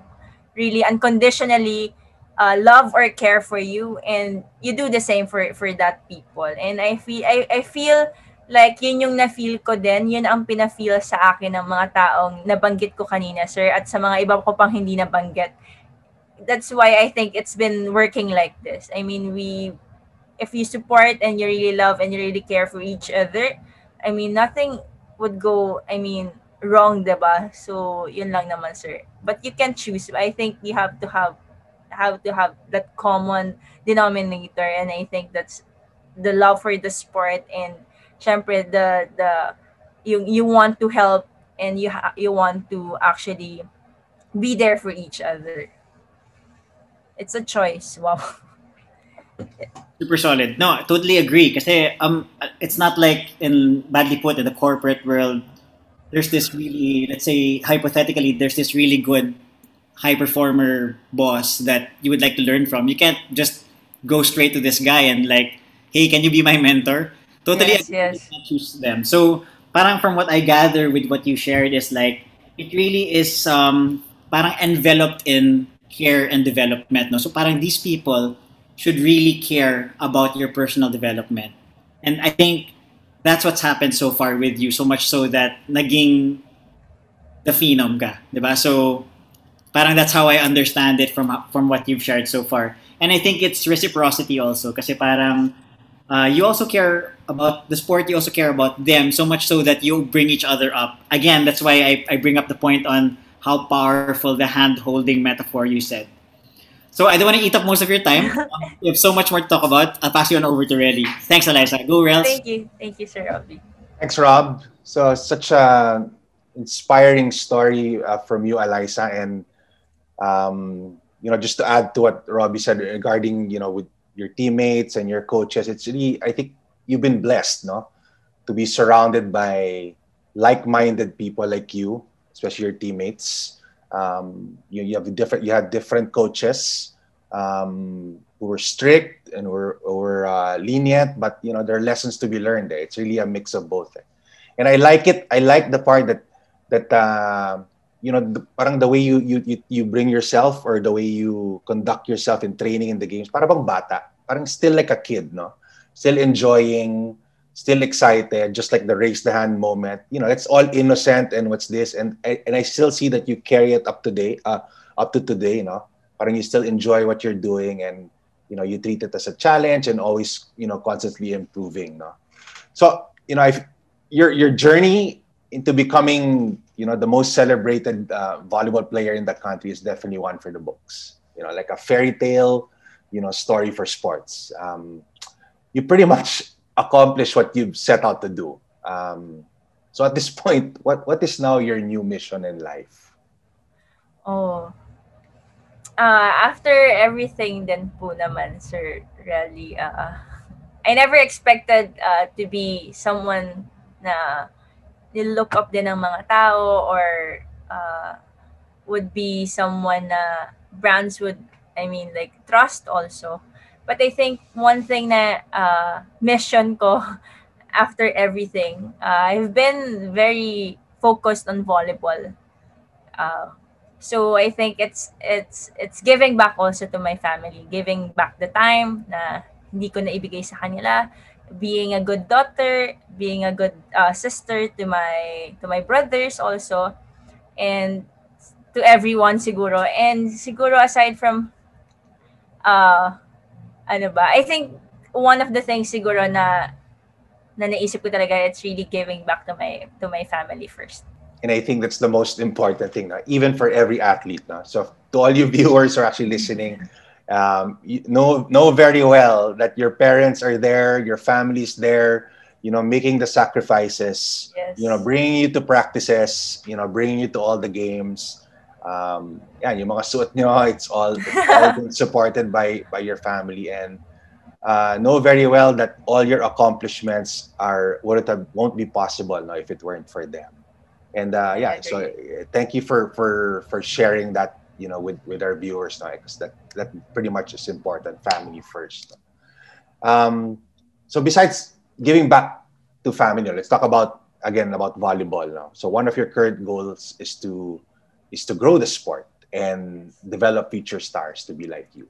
really unconditionally uh, love or care for you and you do the same for for that people. And I feel I, I feel like yun yung na-feel ko din yun ang pina-feel sa akin ng mga taong nabanggit ko kanina sir at sa mga iba ko pang hindi nabanggit that's why I think it's been working like this I mean we if you support and you really love and you really care for each other, I mean, nothing would go, I mean, wrong, diba? So, yun lang naman, sir. But you can choose. I think you have to have have to have that common denominator and I think that's the love for the sport and syempre the the you you want to help and you ha- you want to actually be there for each other. It's a choice. Wow. Super solid. No, I totally agree. Kasi um, it's not like in badly put in the corporate world. There's this really, let's say hypothetically, there's this really good high performer boss that you would like to learn from. You can't just go straight to this guy and like, hey, can you be my mentor? Totally Yes, yes. Choose them. So, parang from what I gather with what you shared is like, it really is um, parang enveloped in care and development. No? So parang these people should really care about your personal development. And I think that's what's happened so far with you, so much so that naging the phenom ka, di ba? So parang that's how I understand it from from what you've shared so far. And I think it's reciprocity also kasi parang uh, you also care about the sport, you also care about them so much so that you bring each other up. Again, that's why I, I bring up the point on how powerful the hand holding metaphor you said. So I don't want to eat up most of your time. Um, we have so much more to talk about. I'll pass you on over to Relly. Thanks, Alyssa. Go, Rels. Thank you. Thank you, Sir Robbie. Thanks, Rob. So such a inspiring story uh, from you, Alyssa, and um, you know, just to add to what Robbie said regarding you know with your teammates and your coaches, it's really I think you've been blessed, no, to be surrounded by like-minded people like you, especially your teammates. Um, you, you have different you had different coaches um, who were strict and were were uh, lenient, but you know there are lessons to be learned. There. It's really a mix of both. And I like it. I like the part that that uh, you know, the, parang the way you, you you you bring yourself or the way you conduct yourself in training in the games, parang bang bata, parang still like a kid, no? Still enjoying, still excited, just like the raise the hand moment. You know, it's all innocent and what's this, and and I still see that you carry it up to date, uh, up to today, you know. Parang you still enjoy what you're doing, and you know you treat it as a challenge and always you know constantly improving, no. So you know, if your your journey into becoming you know the most celebrated uh, volleyball player in the country is definitely one for the books. You know, like a fairy tale, you know, story for sports. Um, you pretty much accomplish what you've set out to do. Um, So at this point, what what is now your new mission in life? Oh. Uh, after everything then po naman, sir, really, uh, I never expected uh, to be someone na look up din ng mga tao or uh, would be someone na brands would, I mean, like, trust also. But I think one thing na uh, mission ko after everything, uh, I've been very focused on volleyball. Uh, so I think it's it's it's giving back also to my family, giving back the time na hindi ko na ibigay sa kanila, being a good daughter, being a good uh, sister to my to my brothers also, and to everyone siguro. And siguro aside from uh ano ba, I think one of the things siguro na na naisip ko talaga it's really giving back to my to my family first. And I think that's the most important thing, na, even for every athlete. Na. So to all you viewers who are actually listening, um, you know know very well that your parents are there, your family's there, you know, making the sacrifices, Yes. you know, bringing you to practices, you know, bringing you to all the games. Um, yeah, yung mga suot nyo, it's all, it's all been supported by by your family and uh, know very well that all your accomplishments are would have won't be possible no, if it weren't for them. And uh, yeah, so thank you for for for sharing that you know with with our viewers because that that pretty much is important. Family first. Um, so besides giving back to family, let's talk about again about volleyball now. So one of your current goals is to is to grow the sport and develop future stars to be like you.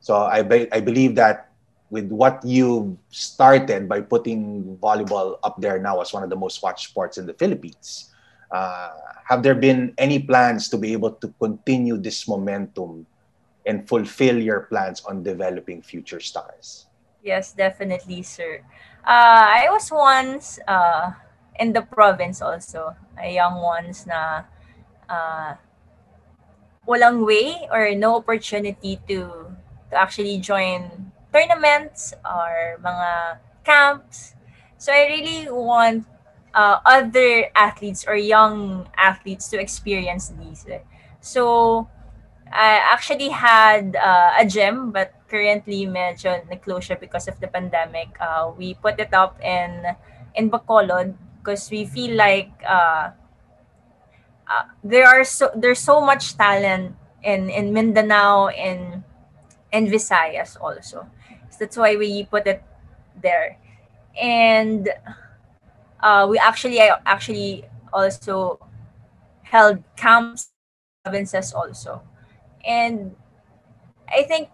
So I be, I believe that with what you started by putting volleyball up there now as one of the most watched sports in the Philippines, uh, have there been any plans to be able to continue this momentum and fulfill your plans on developing future stars? Yes, definitely, sir. Uh, I was once uh, in the province also, a young ones na uh, walang way or no opportunity to to actually join tournaments or mga camps. So I really want uh, other athletes or young athletes to experience these. So I actually had uh, a gym, but currently medyo nag-close because of the pandemic. Uh, we put it up in in Bacolod because we feel like uh, uh, there are so there's so much talent in in Mindanao and and Visayas also. So that's why we put it there. And uh, we actually I actually also held camps provinces also. And I think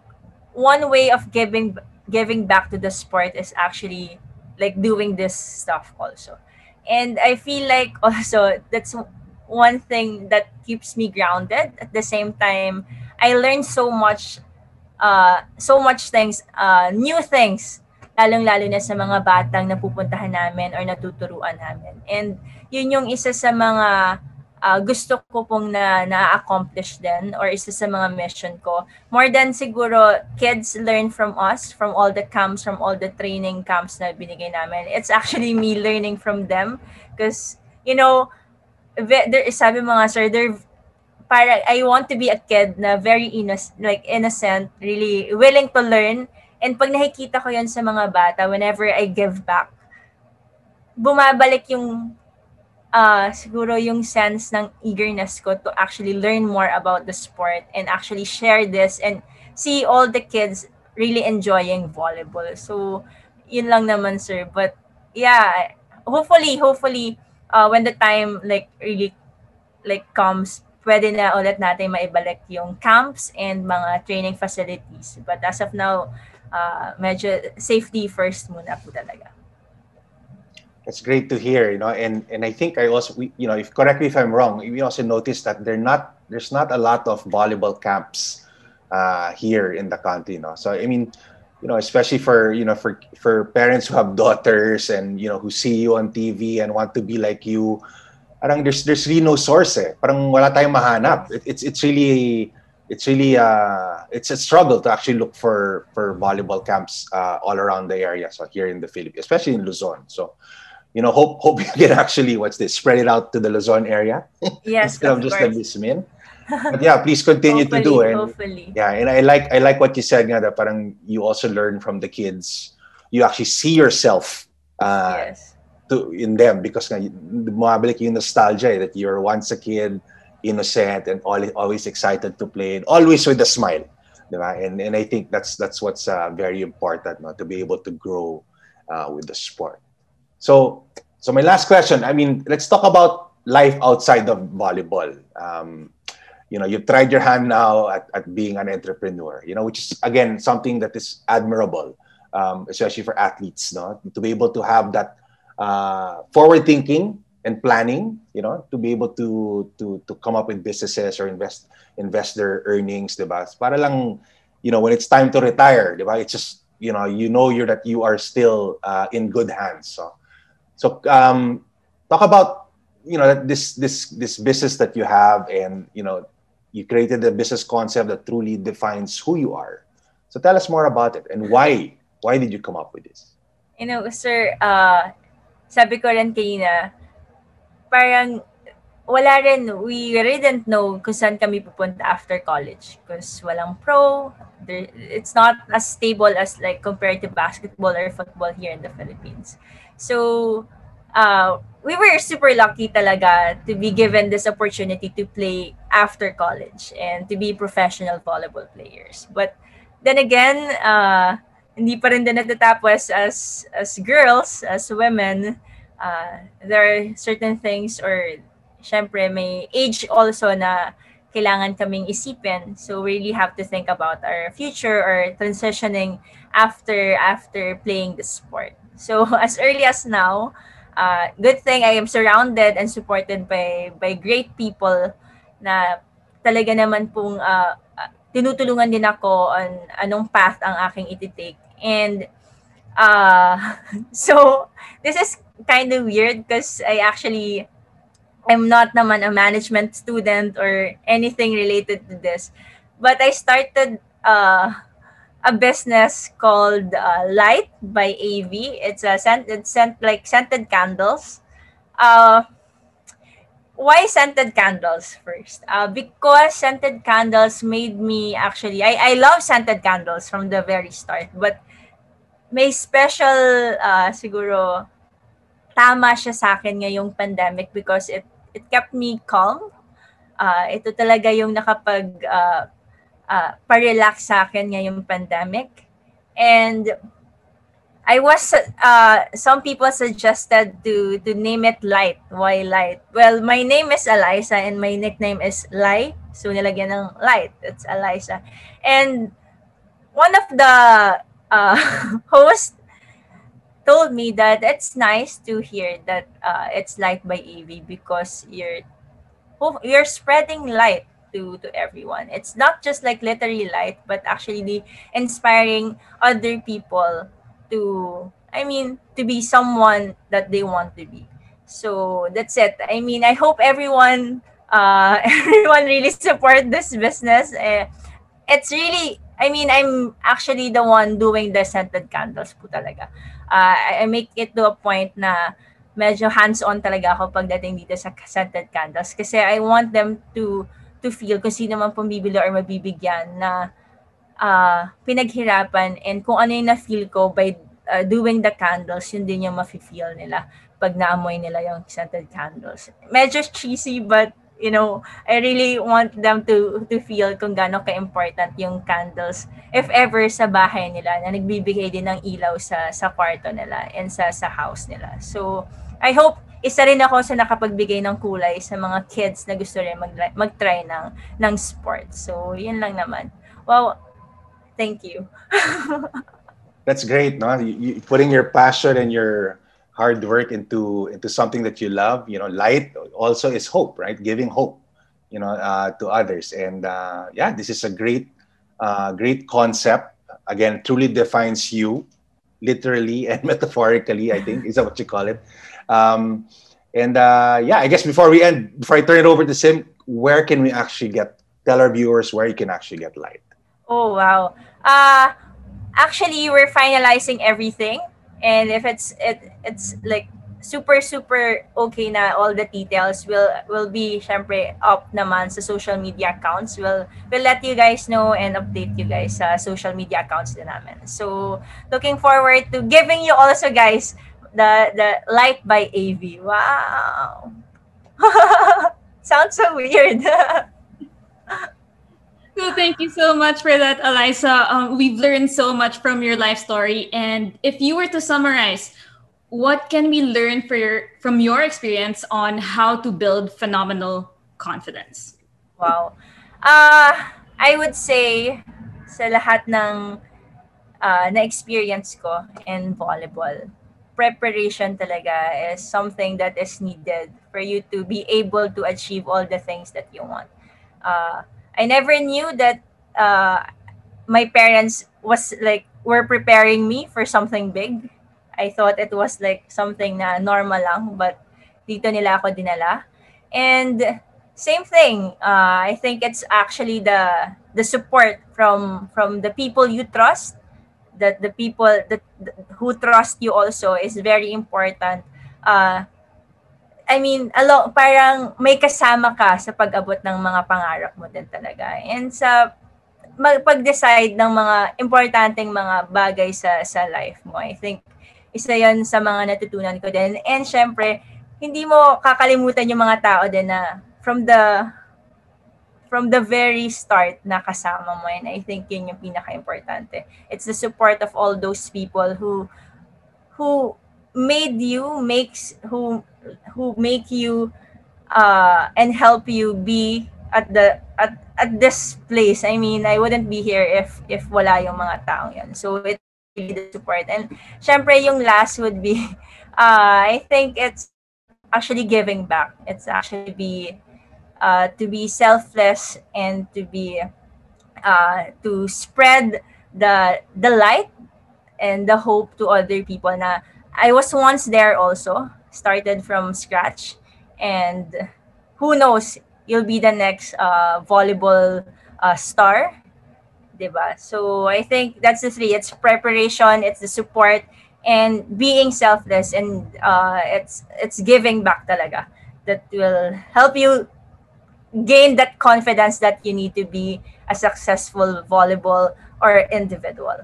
one way of giving giving back to the sport is actually like doing this stuff also. And I feel like also that's one thing that keeps me grounded. At the same time, I learned so much uh, so much things, uh, new things, lalong-lalo na sa mga batang napupuntahan namin or natuturuan namin. And yun yung isa sa mga uh, gusto ko pong na na-accomplish din or isa sa mga mission ko. More than siguro kids learn from us, from all the camps, from all the training camps na binigay namin. It's actually me learning from them because, you know, there, sabi mga sir, they're para I want to be a kid na very innocent, like innocent, really willing to learn. And pag nakikita ko yun sa mga bata, whenever I give back, bumabalik yung uh, siguro yung sense ng eagerness ko to actually learn more about the sport and actually share this and see all the kids really enjoying volleyball. So, yun lang naman, sir. But, yeah, hopefully, hopefully, uh, when the time, like, really, like, comes, pwede na ulit natin maibalik yung camps and mga training facilities. But as of now, uh, medyo safety first muna po talaga. It's great to hear, you know, and and I think I also, we, you know, if correct me if I'm wrong, we also noticed that they're not, there's not a lot of volleyball camps uh, here in the country, you know. So I mean, you know, especially for you know for for parents who have daughters and you know who see you on TV and want to be like you, parang there's there's really no source eh. Parang wala tayong mahanap. It, it's it's really it's really uh it's a struggle to actually look for for volleyball camps uh, all around the area so here in the Philippines especially in Luzon so you know, hope hope you can actually what's this spread it out to the Luzon area Yes, instead of of just the. Vismin. But yeah, please continue to do it. hopefully. Yeah, and I like I like what you said nga that parang you also learn from the kids. You actually see yourself uh, yes. to in them because nga bumabalik yung nostalgia eh, that you're once a kid, innocent and always, excited to play and always with a smile. Diba? And and I think that's that's what's uh, very important no? to be able to grow uh, with the sport. So so my last question, I mean, let's talk about life outside of volleyball. Um, you know, you've tried your hand now at, at being an entrepreneur, you know, which is again something that is admirable, um, especially for athletes, no, to be able to have that uh, forward thinking and planning, you know, to be able to to to come up with businesses or invest invest their earnings, diba? Para lang, you know, when it's time to retire, diba? It's just you know, you know, you're that you are still uh, in good hands. So, so um, talk about you know this this this business that you have and you know you created a business concept that truly defines who you are so tell us more about it and why why did you come up with this You know, sir, uh, sabi ko rin kanina, parang wala rin, we really didn't know kung saan kami pupunta after college. Because walang pro, there, it's not as stable as like compared to basketball or football here in the Philippines. So, uh, we were super lucky talaga to be given this opportunity to play after college and to be professional volleyball players. But then again, uh, hindi pa rin din natatapos as as girls, as women. Uh, there are certain things or syempre may age also na kailangan kaming isipin. So we really have to think about our future or transitioning after after playing the sport. So as early as now, uh, good thing I am surrounded and supported by by great people na talaga naman pong uh, tinutulungan din ako on anong path ang aking iti-take. And uh, so this is kind of weird because I actually I'm not naman a management student or anything related to this. But I started uh, a business called uh, Light by AV. It's a scent, it's scent like scented candles. Uh, why scented candles first? Uh, because scented candles made me actually I, I love scented candles from the very start, but may special uh, siguro tama siya sa akin ngayong pandemic because it it kept me calm. Uh, ito talaga yung nakapag uh, uh, pa-relax sa akin ngayong pandemic. And I was uh, some people suggested to to name it Light. Why Light? Well, my name is Eliza and my nickname is Lai. So nilagyan ng Light. It's Eliza. And one of the uh, hosts told me that it's nice to hear that uh, it's Light by AV because you're you're spreading light to to everyone. It's not just like literally light, but actually inspiring other people to I mean to be someone that they want to be. So that's it. I mean, I hope everyone uh everyone really support this business. Uh, it's really I mean, I'm actually the one doing the scented candles po talaga. Uh, I, make it to a point na medyo hands-on talaga ako pagdating dito sa scented candles kasi I want them to to feel kung sino man pumibili or mabibigyan na uh, pinaghirapan and kung ano yung na-feel ko by uh, doing the candles, yun din yung mafe-feel nila pag naamoy nila yung scented candles. Medyo cheesy but you know, I really want them to to feel kung gaano ka-important yung candles if ever sa bahay nila na nagbibigay din ng ilaw sa sa kwarto nila and sa sa house nila. So, I hope isa rin ako sa nakapagbigay ng kulay sa mga kids na gusto rin mag, mag-try ng, ng sports. So, yun lang naman. Wow, thank you. That's great, no? You, you, putting your passion and your hard work into into something that you love. You know, light also is hope, right? Giving hope, you know, uh, to others. And uh, yeah, this is a great, uh, great concept. Again, truly defines you, literally and metaphorically. I think is that what you call it. Um, and uh, yeah, I guess before we end, before I turn it over to Sim, where can we actually get? Tell our viewers where you can actually get light. Oh wow. Uh actually we're finalizing everything and if it's it it's like super super okay na all the details will will be syempre up naman sa social media accounts. We'll we'll let you guys know and update you guys sa social media accounts din namin. So looking forward to giving you also guys the the light by AV. Wow. Sounds so weird. So thank you so much for that, Alyssa. Um, we've learned so much from your life story. And if you were to summarize, what can we learn your, from your experience on how to build phenomenal confidence? Wow. Uh, I would say sa lahat ng uh, na-experience ko in volleyball, preparation talaga is something that is needed for you to be able to achieve all the things that you want. Uh, I never knew that uh, my parents was like were preparing me for something big. I thought it was like something na normal lang, but dito nila ako dinala. And same thing. Uh, I think it's actually the the support from from the people you trust, that the people that, that who trust you also is very important. Uh, I mean, alo, parang may kasama ka sa pag-abot ng mga pangarap mo din talaga. And sa pag-decide ng mga importanteng mga bagay sa sa life mo. I think isa 'yon sa mga natutunan ko din. And syempre, hindi mo kakalimutan yung mga tao din na from the from the very start na kasama mo and I think yun yung pinaka-importante. It's the support of all those people who who made you makes who who make you uh, and help you be at the at, at this place. I mean, I wouldn't be here if if wala yung mga taong yan. So it really the support. And syempre yung last would be uh, I think it's actually giving back. It's actually be uh, to be selfless and to be uh, to spread the the light and the hope to other people na I was once there also started from scratch. And who knows you'll be the next uh, volleyball uh, star diba? So i think that's the three. It's preparation it's the support and being selfless and uh, it's it's giving back talaga that will help you gain that confidence that you need to be a successful volleyball or individual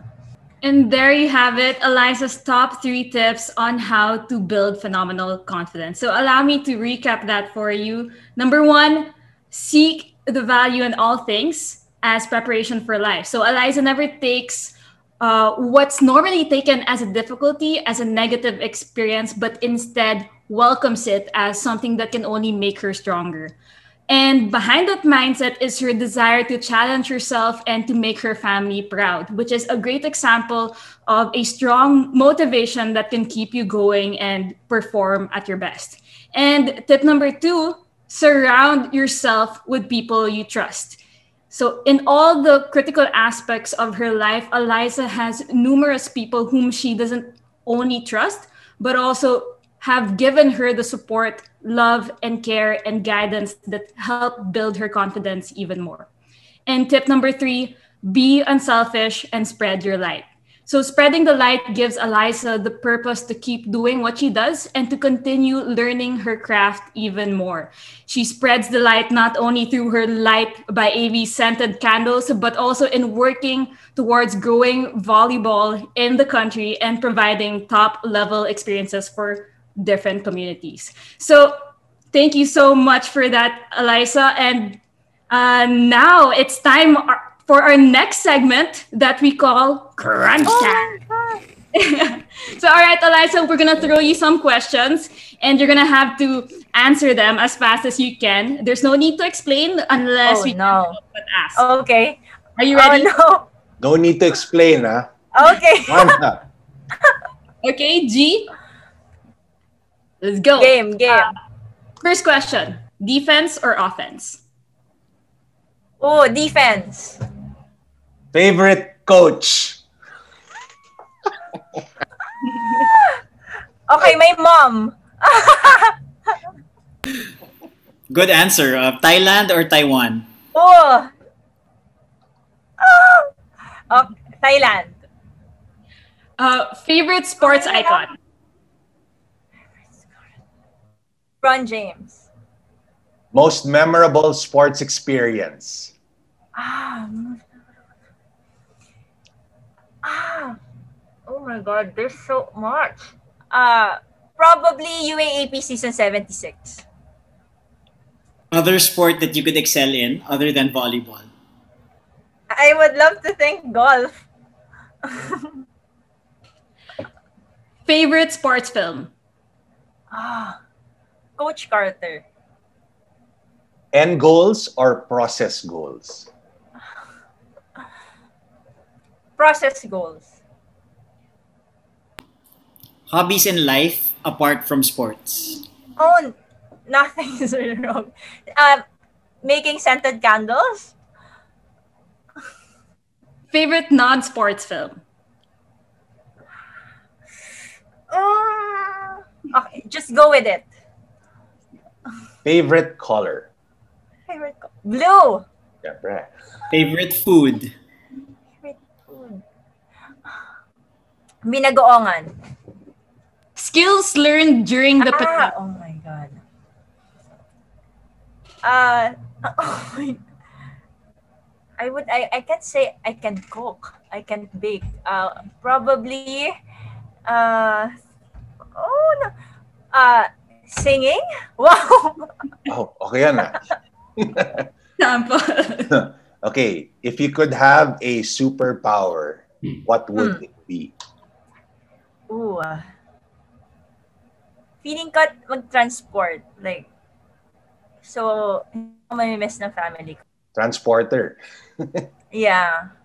and there you have it, Alyssa's top three tips on how to build phenomenal confidence. So allow me to recap that for you. Number one, seek the value in all things as preparation for life. So Alyssa never takes uh, what's normally taken as a difficulty, as a negative experience, but instead welcomes it as something that can only make her stronger. And behind that mindset is her desire to challenge herself and to make her family proud, which is a great example of a strong motivation that can keep you going and perform at your best. And tip number two surround yourself with people you trust. So, in all the critical aspects of her life, Alyssa has numerous people whom she doesn't only trust, but also have given her the support, love, and care and guidance that help build her confidence even more. And tip number three be unselfish and spread your light. So, spreading the light gives Alyssa the purpose to keep doing what she does and to continue learning her craft even more. She spreads the light not only through her Light by AV scented candles, but also in working towards growing volleyball in the country and providing top level experiences for different communities. So thank you so much for that, Alyssa. And uh, now it's time for our next segment that we call Crunch Time. Oh so, all right, Alyssa, we're gonna throw you some questions, and you're gonna have to answer them as fast as you can. There's no need to explain unless oh, we no. but ask. Okay. Are you ready? Oh, no. No need to explain, huh? Okay. okay, G. Let's go. Game, game. Uh, first question defense or offense? Oh, defense. Favorite coach? okay, my mom. Good answer. Uh, Thailand or Taiwan? Oh. oh Thailand. Uh, favorite sports icon? LeBron James. Most memorable sports experience. Ah. Ah. Oh my God, there's so much. Uh, probably UAAP season 76. Other sport that you could excel in other than volleyball. I would love to think golf. Favorite sports film? Ah, Coach Carter. End goals or process goals? Process goals. Hobbies in life apart from sports. Oh, nothing is wrong. Um, making scented candles. Favorite non-sports film? Uh, okay, just go with it. Favorite color? Favorite co- blue. Yeah, right. Favorite food. Favorite food. Binagoongan. Skills learned during the Ah, pandemic. oh my god. Uh, oh my. I would I, I can't say I can cook. I can bake. Uh probably uh oh no. Uh singing? Wow. Oh, okay yan ah. Sample. okay, if you could have a superpower, what would Hmm. it be? Ooh. Feeling ko mag-transport. Like, so, hindi ko mamimiss ng family ko. Transporter. Yeah.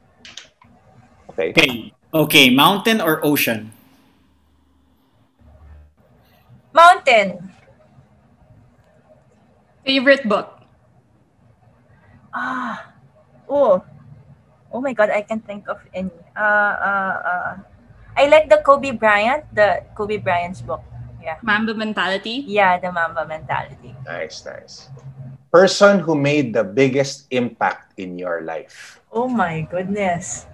Okay. Okay. Okay, mountain or ocean? Mountain. Favorite book? Ah. Oh. Oh my God, I can think of any. Uh, uh, uh. I like the Kobe Bryant, the Kobe Bryant's book. Yeah. Mamba mentality? Yeah, the Mamba mentality. Nice, nice. Person who made the biggest impact in your life. Oh my goodness.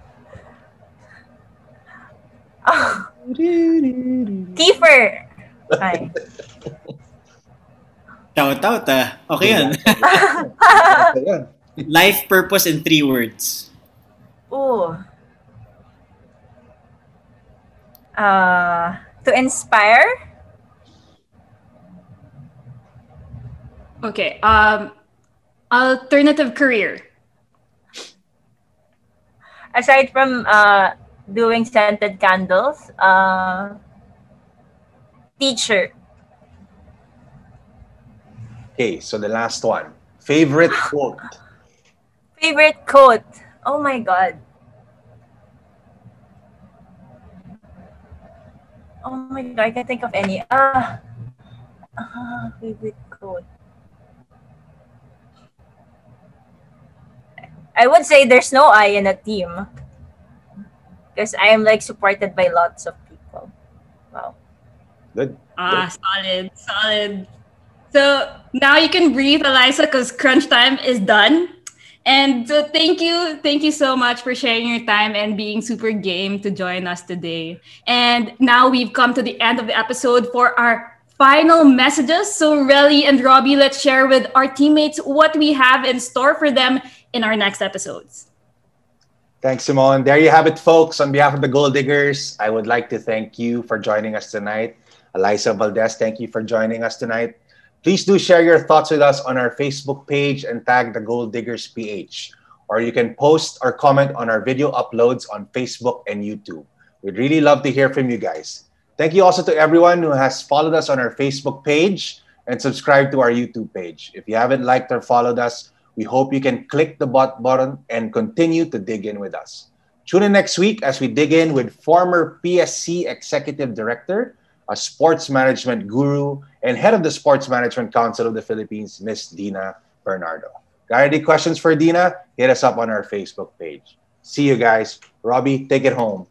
Ah. Kiefer. Ay. Shout out ah. Okay yan. Life purpose in three words. Ooh. Uh, to inspire? Okay. Um, alternative career. Aside from uh, doing scented candles, uh, teacher. Okay, so the last one. Favorite quote. Favorite quote? Oh my God. Oh my God, I can't think of any. Ah, ah favorite quote. I would say there's no I in a team. Because I am like supported by lots of. Good. Ah, solid, solid. So now you can breathe, Alyssa, because crunch time is done. And so thank you, thank you so much for sharing your time and being super game to join us today. And now we've come to the end of the episode for our final messages. So Relly and Robbie, let's share with our teammates what we have in store for them in our next episodes. Thanks, Simone. There you have it, folks. On behalf of the Goal Diggers, I would like to thank you for joining us tonight. Alyssa Valdez, thank you for joining us tonight. Please do share your thoughts with us on our Facebook page and tag the Goal Diggers PH. Or you can post or comment on our video uploads on Facebook and YouTube. We'd really love to hear from you guys. Thank you also to everyone who has followed us on our Facebook page and subscribed to our YouTube page. If you haven't liked or followed us, we hope you can click the bot button and continue to dig in with us. Tune in next week as we dig in with former PSC Executive Director, a sports management guru, and head of the Sports Management Council of the Philippines, Miss Dina Bernardo. Got any questions for Dina? Hit us up on our Facebook page. See you guys. Robbie, take it home.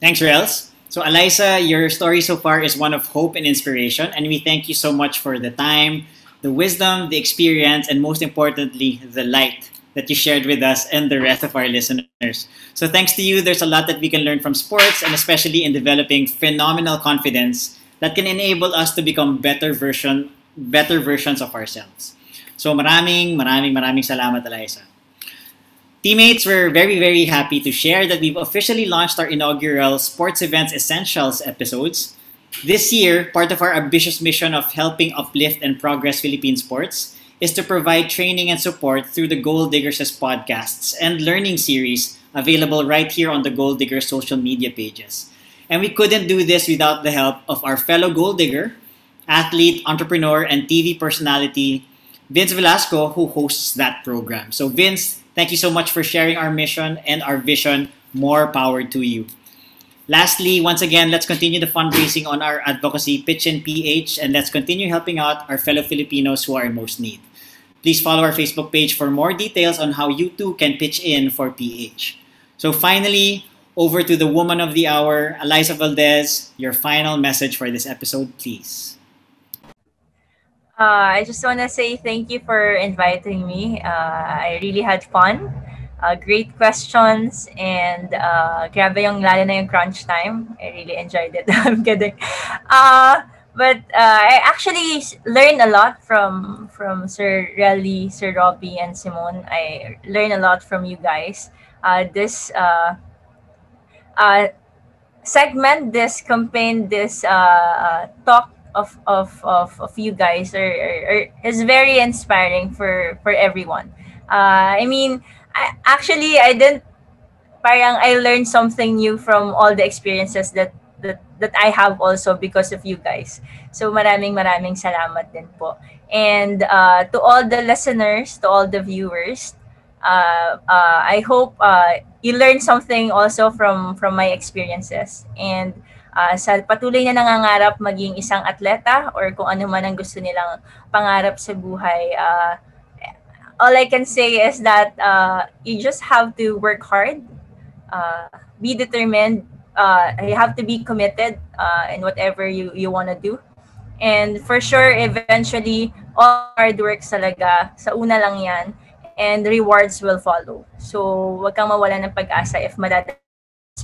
Thanks, Rels. So, Alyssa, your story so far is one of hope and inspiration, and we thank you so much for the time, the wisdom, the experience, and most importantly, the light that you shared with us and the rest of our listeners. So, thanks to you, there's a lot that we can learn from sports, and especially in developing phenomenal confidence that can enable us to become better version better versions of ourselves. So maraming maraming maraming salamat Alyssa. Teammates, we're very, very happy to share that we've officially launched our inaugural Sports Events Essentials episodes. This year, part of our ambitious mission of helping uplift and progress Philippine sports is to provide training and support through the Goal Diggers' podcasts and learning series available right here on the Goal Diggers social media pages. And we couldn't do this without the help of our fellow Goal Digger, athlete, entrepreneur, and TV personality, Vince Velasco, who hosts that program. So, Vince, Thank you so much for sharing our mission and our vision. More power to you. Lastly, once again, let's continue the fundraising on our advocacy Pitch and PH and let's continue helping out our fellow Filipinos who are in most need. Please follow our Facebook page for more details on how you too can pitch in for PH. So finally, over to the woman of the hour, Alyssa Valdez, your final message for this episode, please. Uh, I just want to say thank you for inviting me. Uh, I really had fun. Uh, great questions and uh, grabe yung lalo na yung crunch time. I really enjoyed it. I'm kidding. Uh, but uh, I actually learned a lot from from Sir Relly, Sir Robbie, and Simone. I learned a lot from you guys. Uh, this uh, uh, segment, this campaign, this uh, uh talk of of of, of you guys are, are, are is very inspiring for for everyone. Uh, I mean, I, actually, I didn't. Parang I learned something new from all the experiences that that that I have also because of you guys. So maraming maraming salamat din po. And uh, to all the listeners, to all the viewers, uh, uh, I hope uh, you learned something also from from my experiences. And uh, sa patuloy na nangangarap maging isang atleta or kung ano man ang gusto nilang pangarap sa buhay, uh, all I can say is that uh, you just have to work hard, uh, be determined, uh, you have to be committed uh, in whatever you, you want to do. And for sure, eventually, all hard work talaga, sa una lang yan, and rewards will follow. So, wag kang mawala ng pag-asa if madadala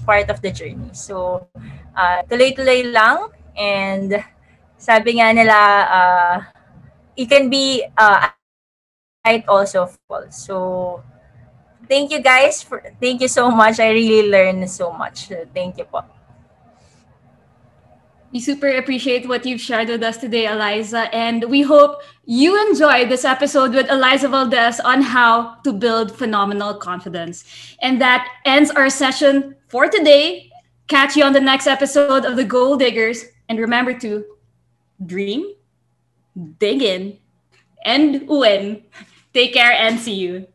part of the journey. So, uh, tuloy-tuloy lang. And sabi nga nila, uh, it can be uh, right also false. So, thank you guys. For, thank you so much. I really learned so much. Thank you po. We super appreciate what you've shared with us today, Alyssa, and we hope you enjoyed this episode with Alyssa Valdez on how to build phenomenal confidence. And that ends our session for today. Catch you on the next episode of The Goal Diggers. And remember to dream, dig in, and win. Take care and see you.